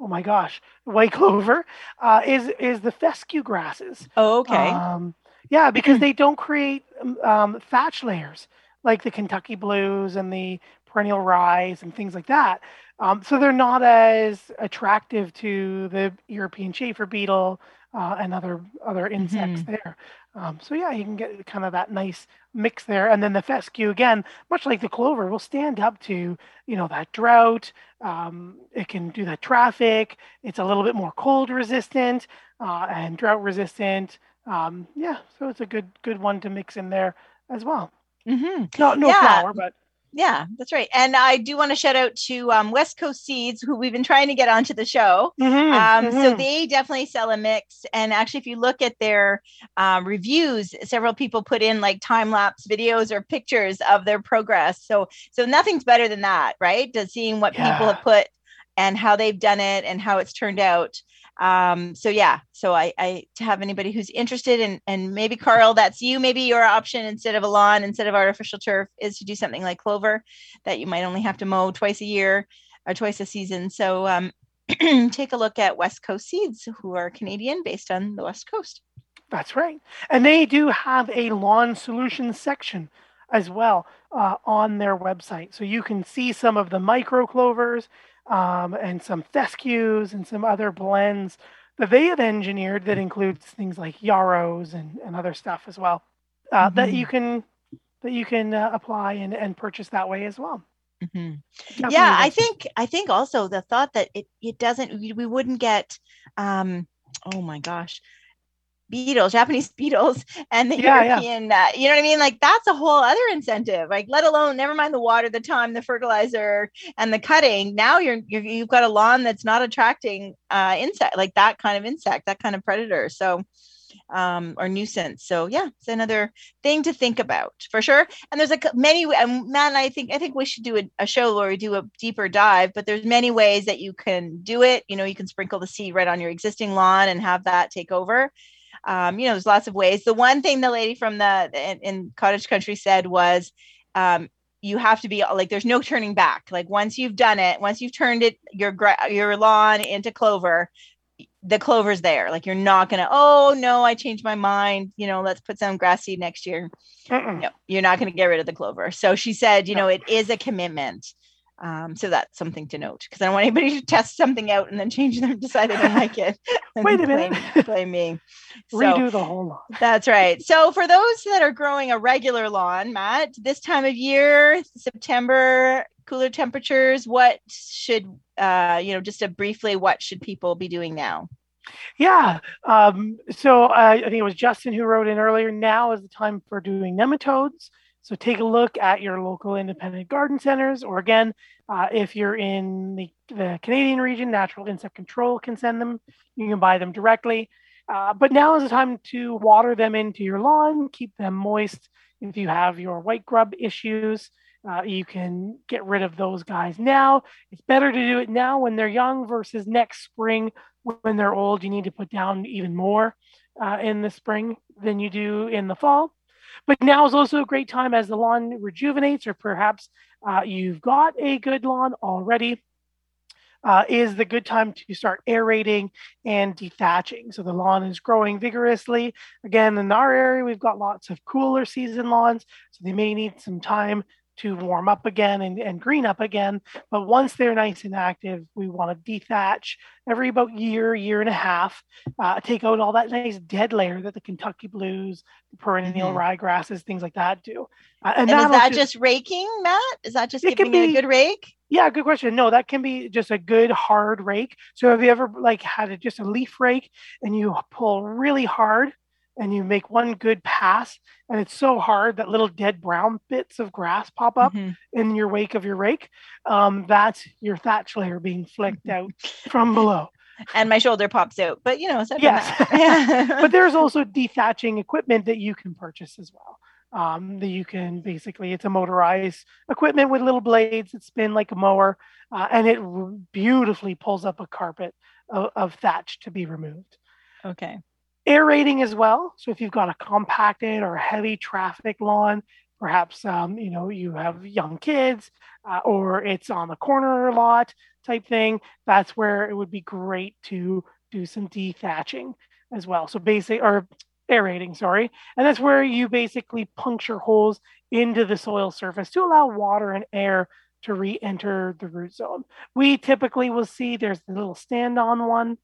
oh my gosh, white *laughs* clover, uh, is is the fescue grasses. Oh, okay. Um, yeah, because they don't create um, um, thatch layers like the Kentucky blues and the perennial rye and things like that. Um, so they're not as attractive to the European chafer beetle uh, and other other insects mm-hmm. there. Um, so yeah, you can get kind of that nice mix there, and then the fescue again, much like the clover, will stand up to you know that drought. Um, it can do that traffic. It's a little bit more cold resistant uh, and drought resistant. Um, yeah, so it's a good good one to mix in there as well. Mm-hmm. No, no yeah. flower, but yeah, that's right. And I do want to shout out to um, West Coast Seeds, who we've been trying to get onto the show. Mm-hmm, um, mm-hmm. So they definitely sell a mix. And actually, if you look at their um, reviews, several people put in like time lapse videos or pictures of their progress. So so nothing's better than that, right? To seeing what yeah. people have put and how they've done it and how it's turned out um, so yeah so I, I to have anybody who's interested in and maybe carl that's you maybe your option instead of a lawn instead of artificial turf is to do something like clover that you might only have to mow twice a year or twice a season. So um, *clears throat* take a look at west coast seeds who are canadian based on the west coast. That's right. And they do have a lawn solutions section as well uh, on their website. So you can see some of the micro clovers um, and some fescues and some other blends that they have engineered that includes things like yarrows and, and other stuff as well uh, mm-hmm. that you can that you can uh, apply and, and purchase that way as well. Mm-hmm. Yeah, I think I think also the thought that it it doesn't we wouldn't get um oh my gosh beetles, Japanese *laughs* beetles, and the yeah, European, yeah. Uh, you know what I mean? Like that's a whole other incentive. Like let alone, never mind the water, the time, the fertilizer, and the cutting. Now you're, you have got a lawn that's not attracting uh, insect, like that kind of insect, that kind of predator. So um, or nuisance. So yeah, it's another thing to think about for sure. And there's like many, and man, I think I think we should do a, a, show where we do a deeper dive. But there's many ways that you can do it. You know, you can sprinkle the seed right on your existing lawn and have that take over. Um, you know, there's lots of ways. The one thing the lady from the in, in cottage country said was. Um, you have to be like there's no turning back like once you've done it once you've turned it your your lawn into clover the clover's there. Like you're not gonna, oh no, I changed my mind. You know, let's put some grass seed next year. No, you're not gonna get rid of the clover. So she said, you know, it is a commitment. Um, so that's something to note because I don't want anybody to test something out and then change their decide they don't like it. *laughs* Wait a minute, blame, *laughs* blame me. So, Redo the whole lawn. That's right. So for those that are growing a regular lawn, Matt, this time of year, September, cooler temperatures, what should uh, you know, just a briefly, what should people be doing now? Yeah. Um, so uh, I think it was Justin who wrote in earlier. Now is the time for doing nematodes. So take a look at your local independent garden centers, or again, uh, if you're in the, the, Canadian region, Natural Insect Control can send them. You can buy them directly. Uh, but now is the time to water them into your lawn, keep them moist. If you have your white grub issues, uh, you can get rid of those guys now. It's better to do it now when they're young versus next spring when they're old. You need to put down even more uh, in the spring than you do in the fall. But now is also a great time as the lawn rejuvenates, or perhaps uh, you've got a good lawn already. Uh, is the good time to start aerating and dethatching. So the lawn is growing vigorously. Again, in our area, we've got lots of cooler season lawns, so they may need some time to warm up again and, and green up again. But once they're nice and active, we want to dethatch every about year, year and a half, uh, take out all that nice dead layer that the Kentucky blues, the perennial mm-hmm. ryegrasses, things like that do. Uh, and, and is that just, just, raking, Matt? Is that just giving it, be, it a good rake? Yeah, good question. No, that can be just a good hard rake. So have you ever like had a, just a leaf rake and you pull really hard and you make one good pass and it's so hard that little dead brown bits of grass pop up mm-hmm. in your wake of your rake. Um, that's your thatch layer being flicked *laughs* out from below. And my shoulder pops out but you know yes. *laughs* but there's also dethatching equipment that you can purchase as well. Um, that you can basically it's a motorized equipment with little blades that spin like a mower uh, and it beautifully pulls up a carpet of, of thatch to be removed. Okay aerating as well. So if you've got a compacted or heavy traffic lawn, perhaps um, you know you have young kids uh, or it's on the corner lot type thing, that's where it would be great to do some dethatching as well. So basic or aerating, sorry, and that's where you basically puncture holes into the soil surface to allow water and air to re-enter the root zone. We typically will see there's a little stand-on one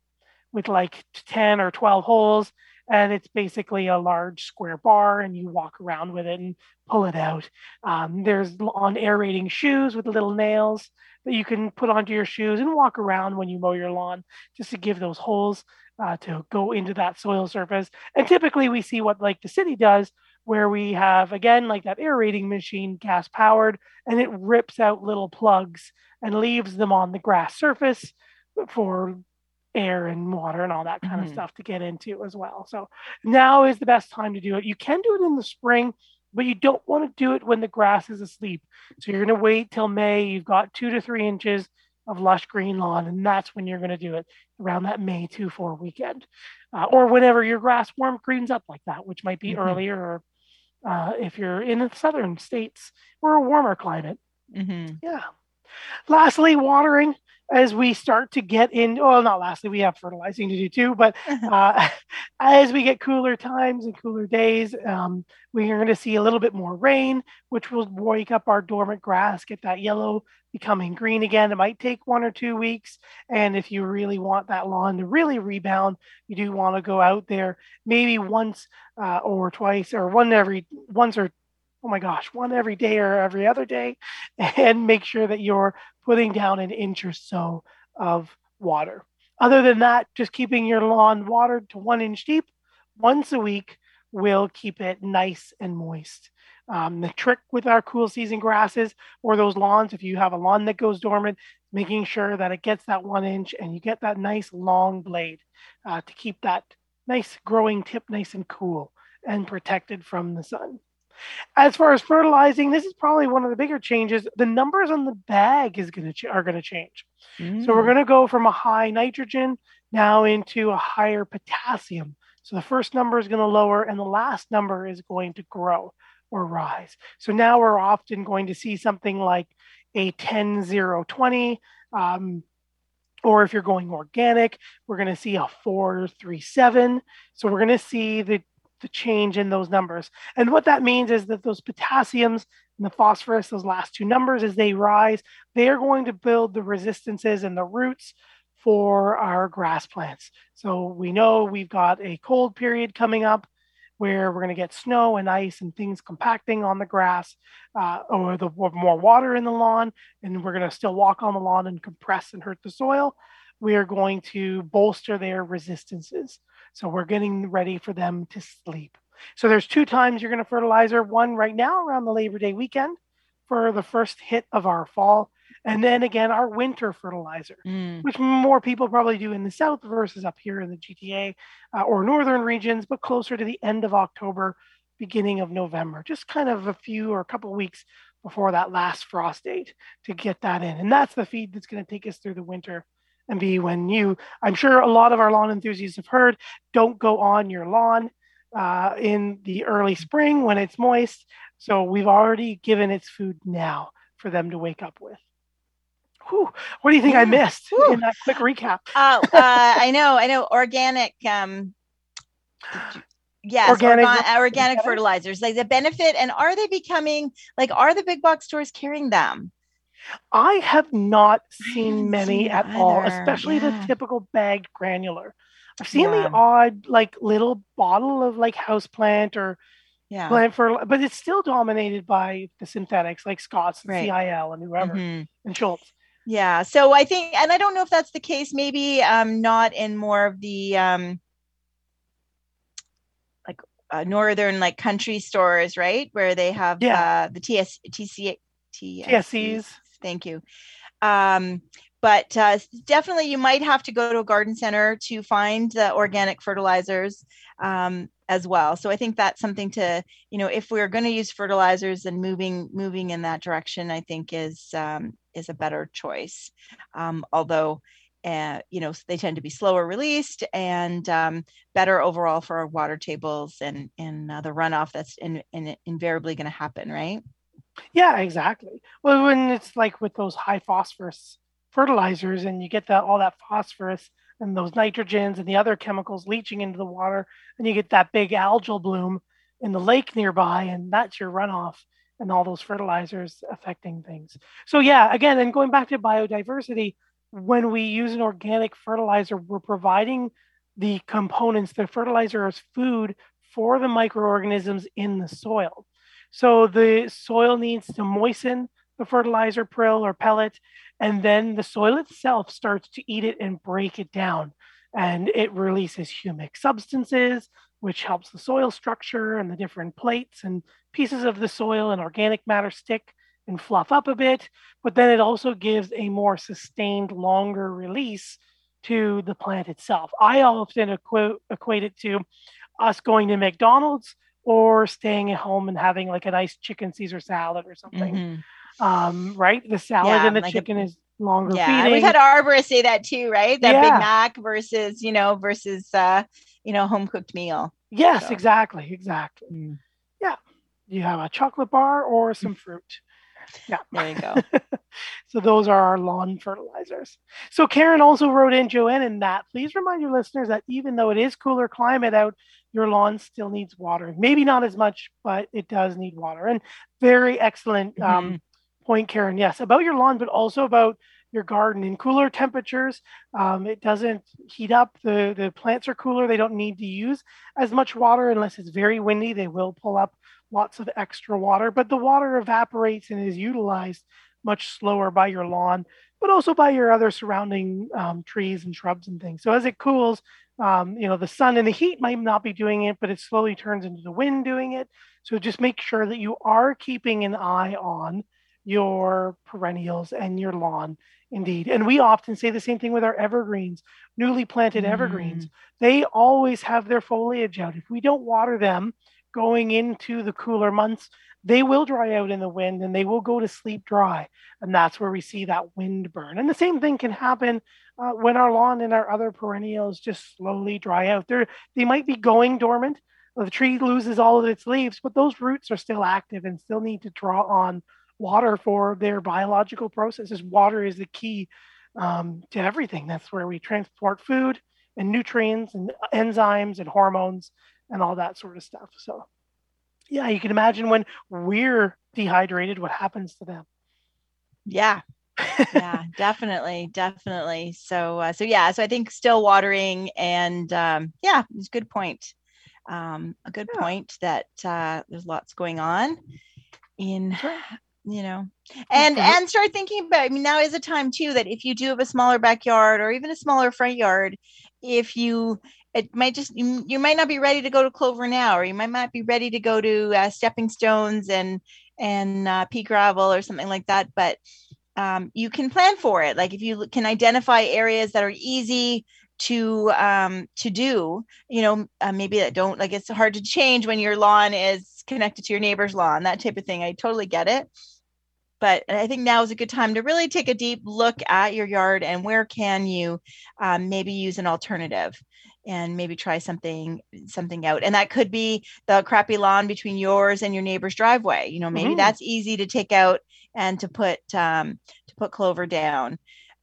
with like 10 or 12 holes and it's basically a large square bar and you walk around with it and pull it out. Um, there's on aerating shoes with little nails that you can put onto your shoes and walk around when you mow your lawn just to give those holes uh, to go into that soil surface. And typically we see what like the city does where we have again like that aerating machine gas powered and it rips out little plugs and leaves them on the grass surface for air and water and all that kind mm-hmm. of stuff to get into as well. So now is the best time to do it. You can do it in the spring, but you don't want to do it when the grass is asleep. So you're going to wait till May. You've got two to three inches of lush green lawn, and that's when you're going to do it around that May 2 4 weekend uh, or whenever your grass warm greens up like that, which might be mm-hmm. earlier or uh, if you're in the southern states or a warmer climate. Mm-hmm. Yeah. Lastly, watering as we start to get in, well, not lastly, we have fertilizing to do too, but *laughs* uh, *laughs* as we get cooler times and cooler days, um, we are going to see a little bit more rain, which will wake up our dormant grass, get that yellow becoming green again. It might take one or two weeks. And if you really want that lawn to really rebound, you do want to go out there maybe once uh, or twice or one every once or oh my gosh, one every day or every other day, *laughs* and make sure that you're putting down an inch or so of water. Other than that, just keeping your lawn watered to one inch deep once a week will keep it nice and moist. Um, the trick with our cool season grasses or those lawns, if you have a lawn that goes dormant, making sure that it gets that one inch and you get that nice long blade uh, to keep that nice growing tip, nice and cool and protected from the sun. As far as fertilizing, this is probably one of the bigger changes. The numbers on the bag is going to ch- are going to change. Mm. So we're mm. going to go from a high nitrogen now into a higher potassium. So the first number is going to lower and the last number is going to grow or rise. So now we're often going to see something like a 10 0 20. Um, or if you're going organic, we're going to see a 4 3 7. So we're going to see the the change in those numbers. And what that means is that those potassiums and the phosphorus, those last two numbers, as they rise, they are going to build the resistances and the roots for our grass plants. So we know we've got a cold period coming up where we're going to get snow and ice and things compacting on the grass uh, or the more water in the lawn and we're going to still walk on the lawn and compress and hurt the soil we are going to bolster their resistances so we're getting ready for them to sleep. So there's two times you're going to fertilizer. One right now around the Labor Day weekend for the first hit of our fall, and then again our winter fertilizer, mm. which more people probably do in the south versus up here in the GTA uh, or northern regions, but closer to the end of October, beginning of November, just kind of a few or a couple weeks before that last frost date to get that in. And that's the feed that's going to take us through the winter and B, when you, I'm sure a lot of our lawn enthusiasts have heard, don't go on your lawn uh, in the early spring when it's moist. So we've already given its food now for them to wake up with. Whew, what do you think. I missed Whew. in that quick recap? uh, uh, I know, I know. Organic, um, yes, organic, organ- organic fertilizers, like the benefit, and are they becoming like? Are the big box stores carrying them? I have not seen many seen at either. all, especially yeah. the typical bagged granular. I've seen yeah. the odd like little bottle of like houseplant or yeah. plant for, but it's still dominated by the synthetics like Scott's, right. CIL, and whoever, mm-hmm. and Schultz. Yeah. So I think, and I don't know if that's the case. Maybe um, not in more of the um, like uh, northern like country stores, right, where they have yeah. uh, the TS TC TSCs. Thank you. Um, but uh, definitely, you might have to go to a garden center to find the organic fertilizers um, as well. So I think that's something to, you know, if we're going to use fertilizers and moving moving in that direction, I think is um, is a better choice. Um, although, uh, you know, they tend to be slower released and um, better overall for our water tables and and uh, the runoff that's in, in invariably going to happen, right? Yeah, exactly. Well, when it's like with those high phosphorus fertilizers and you get that all that phosphorus and those nitrogens and the other chemicals leaching into the water, and you get that big algal bloom in the lake nearby, and that's your runoff and all those fertilizers affecting things. So yeah, again, and going back to biodiversity, when we use an organic fertilizer, we're providing the components, the fertilizer as food for the microorganisms in the soil. So the soil needs to moisten the fertilizer prill or pellet, and then the soil itself starts to eat it and break it down. And it releases humic substances, which helps the soil structure and the different plates and pieces of the soil and organic matter stick and fluff up a bit. But then it also gives a more sustained, longer release to the plant itself. I often equ- equate it to us going to McDonald's or staying at home and having like a nice chicken Caesar salad or something. Mm-hmm. Um, right? The salad yeah, and the like chicken a, is longer yeah, feeding. We've had arborists say that too, right? That yeah. Big Mac versus, you know, versus uh, you know, home cooked meal. Yes, so. exactly, exactly. Mm. Yeah. You have a chocolate bar or some fruit. Yeah. There you go. *laughs* so those are our lawn fertilizers. So Karen also wrote in Joanne in that. Please remind your listeners that even though it is cooler climate out, your lawn still needs water. Maybe not as much, but it does need water. And very excellent um, mm-hmm. point, Karen. Yes, about your lawn, but also about your garden in cooler temperatures. Um, it doesn't heat up. The, the plants are cooler. They don't need to use as much water unless it's very windy. They will pull up lots of extra water, but the water evaporates and is utilized much slower by your lawn, but also by your other surrounding um, trees and shrubs and things. So as it cools, um, you know, the sun and the heat might not be doing it, but it slowly turns into the wind doing it. So just make sure that you are keeping an eye on your perennials and your lawn indeed and we often say the same thing with our evergreens newly planted mm. evergreens they always have their foliage out if we don't water them going into the cooler months they will dry out in the wind and they will go to sleep dry and that's where we see that wind burn and the same thing can happen uh, when our lawn and our other perennials just slowly dry out they they might be going dormant the tree loses all of its leaves but those roots are still active and still need to draw on water for their biological processes. Water is the key um, to everything. That's where we transport food and nutrients and enzymes and hormones and all that sort of stuff. So, yeah, you can imagine when we're dehydrated, what happens to them. Yeah. *laughs* yeah, definitely, definitely. So, uh, so yeah, so I think still watering, and um, yeah, it's a good point. Um, a good yeah. point that uh, there's lots going on in sure you know and mm-hmm. and start thinking about i mean now is a time too that if you do have a smaller backyard or even a smaller front yard if you it might just you, you might not be ready to go to clover now or you might not be ready to go to uh, stepping stones and and uh, pea gravel or something like that but um, you can plan for it. Like if you can identify areas that are easy to um to do you know uh, maybe that don't like it's hard to change when your lawn is connected to your neighbor's lawn that type of thing. I totally get it. But I think now is a good time to really take a deep look at your yard and where can you um, maybe use an alternative and maybe try something something out. And that could be the crappy lawn between yours and your neighbor's driveway. You know maybe mm-hmm. that's easy to take out and to put um, to put clover down.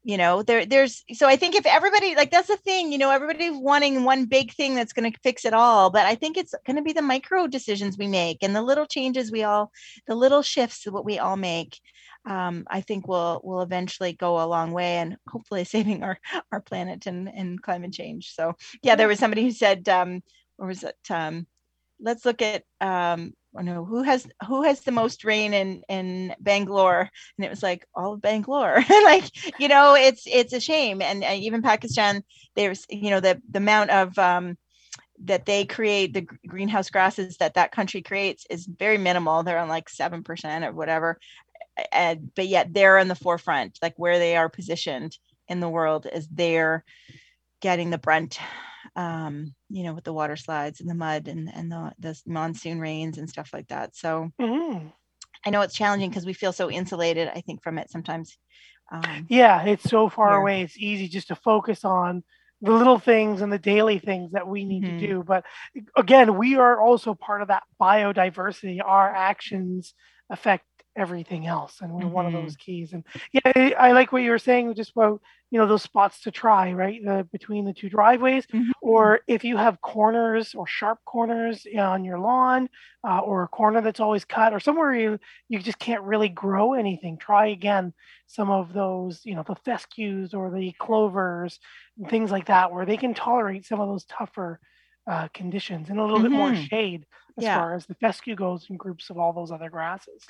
You know there there's so i think if everybody like that's the thing you know everybody's wanting one big thing that's going to fix it all but i think it's going to be the micro decisions we make and the little changes we all the little shifts what we all make um, i think will will eventually go a long way and hopefully *laughs* saving our our planet and and climate change so yeah there was somebody who said um or was it um let's look at um oh no, who has who has the most rain in in Bangalore? And it was like all of Bangalore. *laughs* like you know, it's it's a shame. And even Pakistan, there's you know the the amount of um, that they create the greenhouse gases that that country creates is very minimal. They're on like seven percent or whatever. And, but yet they're in the forefront, like where they are positioned in the world is they're getting the brunt um, you know, with the water slides and the mud and, and the, the monsoon rains and stuff like that. So mm-hmm. I know it's challenging because we feel so insulated, I think, from it sometimes. Um, yeah, it's so far away. It's easy just to focus on the little things and the daily things that we need mm-hmm. to do. But again, we are also part of that biodiversity. Our actions affect everything else and we're mm-hmm. one of mm-hmm. those keys and yeah i like what you were saying just about you know those spots to try right the, between the two driveways mm-hmm. or if you have corners or sharp corners on your lawn uh, or a corner that's always cut or somewhere you you just can't really grow anything try again some of those you know the fescues or the clovers and things like that where they can tolerate some of those tougher uh, conditions and a little mm-hmm. bit more mm-hmm. shade as yeah. far as the fescue goes in groups of all those other grasses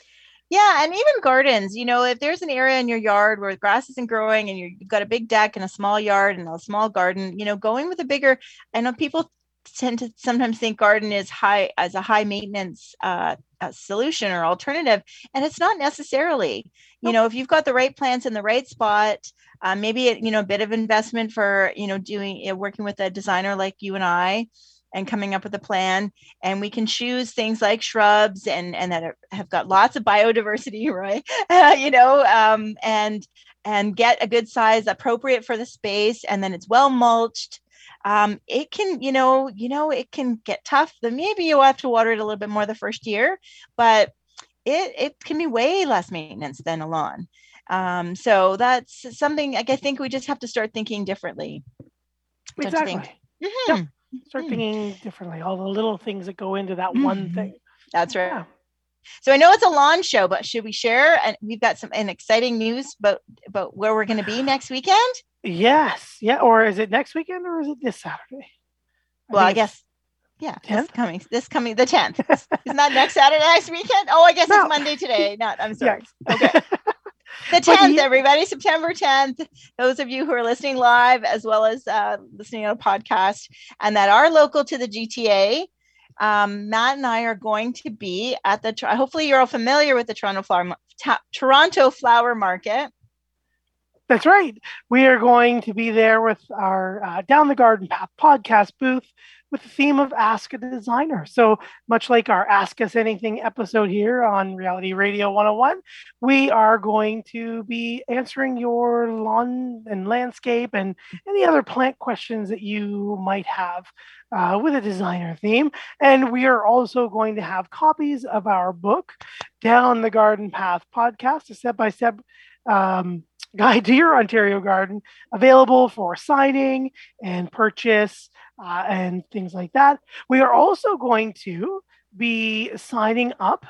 yeah, and even gardens, you know, if there's an area in your yard where grass isn't growing and you've got a big deck and a small yard and a small garden, you know, going with a bigger, I know people tend to sometimes think garden is high as a high maintenance uh, uh, solution or alternative and it's not necessarily. You know if you've got the right plants in the right spot uh, maybe you know a bit of investment for you know doing uh, working with a designer like you and i and coming up with a plan. And we can choose things like shrubs and and that are, have got lots of biodiversity *laughs* right? Uh, *laughs* you know um, and and get a good size appropriate for the space and then it's well mulched. Um, it can you know you know it can get tough. Then maybe you'll have to water it a little bit more the first year but it it can be way less maintenance than a lawn. Um, so that's something like i think we just have to start thinking differently exactly. Mm-hmm. Yep start hmm. thinking differently. All the little things that go into that mm. one mm-hmm. thing. That's right. Yeah. So I know it's a lawn show, but should we share? And we've got some an exciting news about about where we're going to be *sighs* next weekend. Yes, yeah. Or is it next weekend or is it this Saturday? I well, I guess yeah, 10th? this coming this coming the tenth. *laughs* Is not that next Saturday next weekend? Oh, I guess no. it's Monday today. Not I'm *laughs* sorry. Yeah. Okay. *laughs* the 10th, everybody, September 10th. Those of you who are listening live as well as uh, listening on a podcast and that are local to the GTA, um, Matt and I are going to be at the. Hopefully, you're all familiar with the Toronto Flower Toronto Flower Market. That's right. We are going to be there with our uh, Down the Garden Path podcast booth with the theme of Ask a Designer. So, much like our Ask Us Anything episode here on Reality Radio 101, we are going to be answering your lawn and landscape and any other plant questions that you might have uh, with a designer theme. And we are also going to have copies of our book, Down the Garden Path podcast, a step by step guide to your Ontario garden, available for signing and purchase uh, and things like that. We are also going to be signing up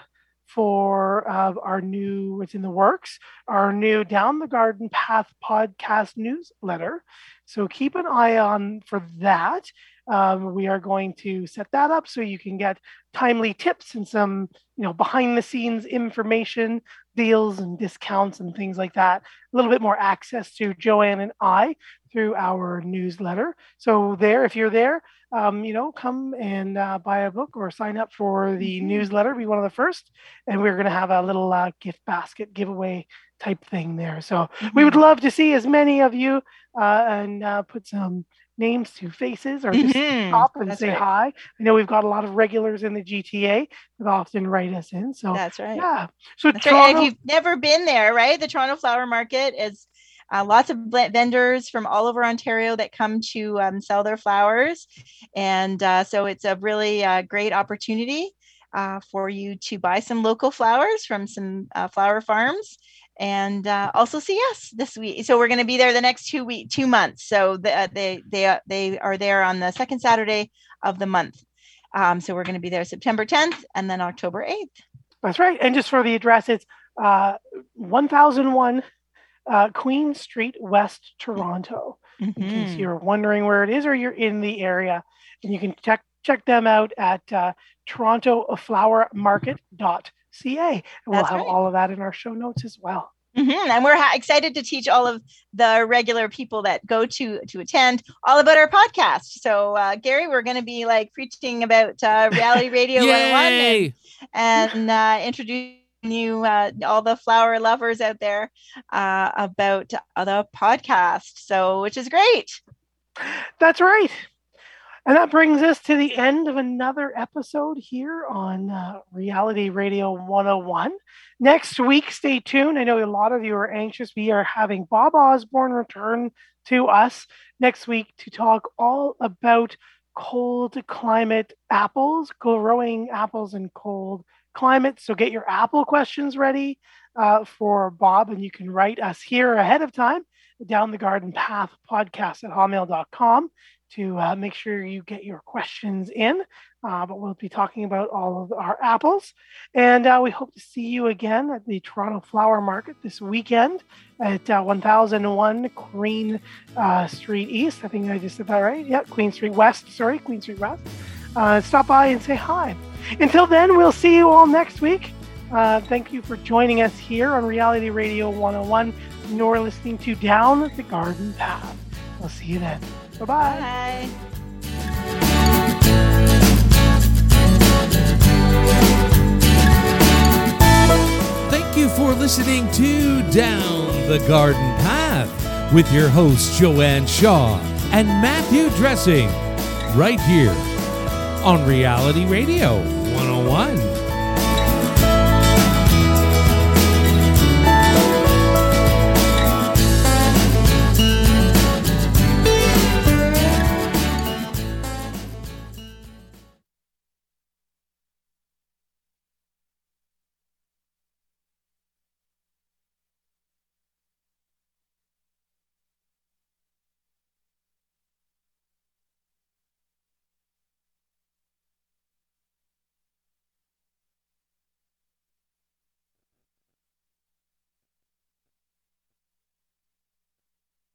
for uh, our new, it's in the works, our new Down the Garden Path podcast newsletter. So keep an eye on for that. Um, we are going to set that up so you can get timely tips and some, you know, behind the scenes information, deals and discounts and things like that. A little bit more access to Joanne and I through our newsletter. So there, if you're there, um, you know, come and uh, buy a book or sign up for the mm-hmm. newsletter. Be one of the first, and we're going to have a little uh, gift basket giveaway type thing there. So mm-hmm. we would mm-hmm. love to see as many of you uh, and uh, put some names to faces or just mm-hmm. stop and That's say right. hi. I know we've got a lot of regulars in the GTA that often write us in. So That's right. Yeah. So Toronto- right. If you've never been there, right? The Toronto Flower Market is uh, lots of vendors from all over Ontario that come to um, sell their flowers. And uh, so it's a really uh, great opportunity uh, for you to buy some local flowers from some uh, flower farms and uh, also see us this week. So we're going to be there the next two week, two months. So the, they they they are there on the second Saturday of the month. Um, so we're going to be there September 10th and then October 8th. That's right. And just for the address, it's uh, 1001 uh, Queen Street, West Toronto. Mm-hmm. In case mm-hmm. you're wondering where it is or you're in the area, and you can check check them out at uh, torontoflowermarket.ca ca. And we'll That's have right. all of that in our show notes as well. Mm-hmm. And we're ha- excited to teach all of the regular people that go to to attend all about our podcast. So, uh, Gary, we're going to be like preaching about uh, reality radio 101 and, and uh, introducing you uh, all the flower lovers out there uh, about the podcast. So, which is great. That's right. And that brings us to the end of another episode here on uh, Reality Radio 101. Next week, stay tuned. I know a lot of you are anxious. We are having Bob Osborne return to us next week to talk all about cold climate apples, growing apples in cold climates. So get your apple questions ready uh, for Bob, and you can write us here ahead of time down the garden path podcast at hotmail.com to uh, make sure you get your questions in. Uh, but we'll be talking about all of our apples. And uh, we hope to see you again at the Toronto Flower Market this weekend at uh, 1001 Queen uh, Street East. I think I just said that right. Yeah, Queen Street West. Sorry, Queen Street West. Uh, stop by and say hi. Until then, we'll see you all next week. thank you for joining us here on Reality Radio 101. You're listening to Down the Garden Path. We'll see you then. Bye-bye. Bye. Thank you for listening to Down the Garden Path with your hosts Joanne Shaw and Matthew Dressing right here on Reality Radio 101.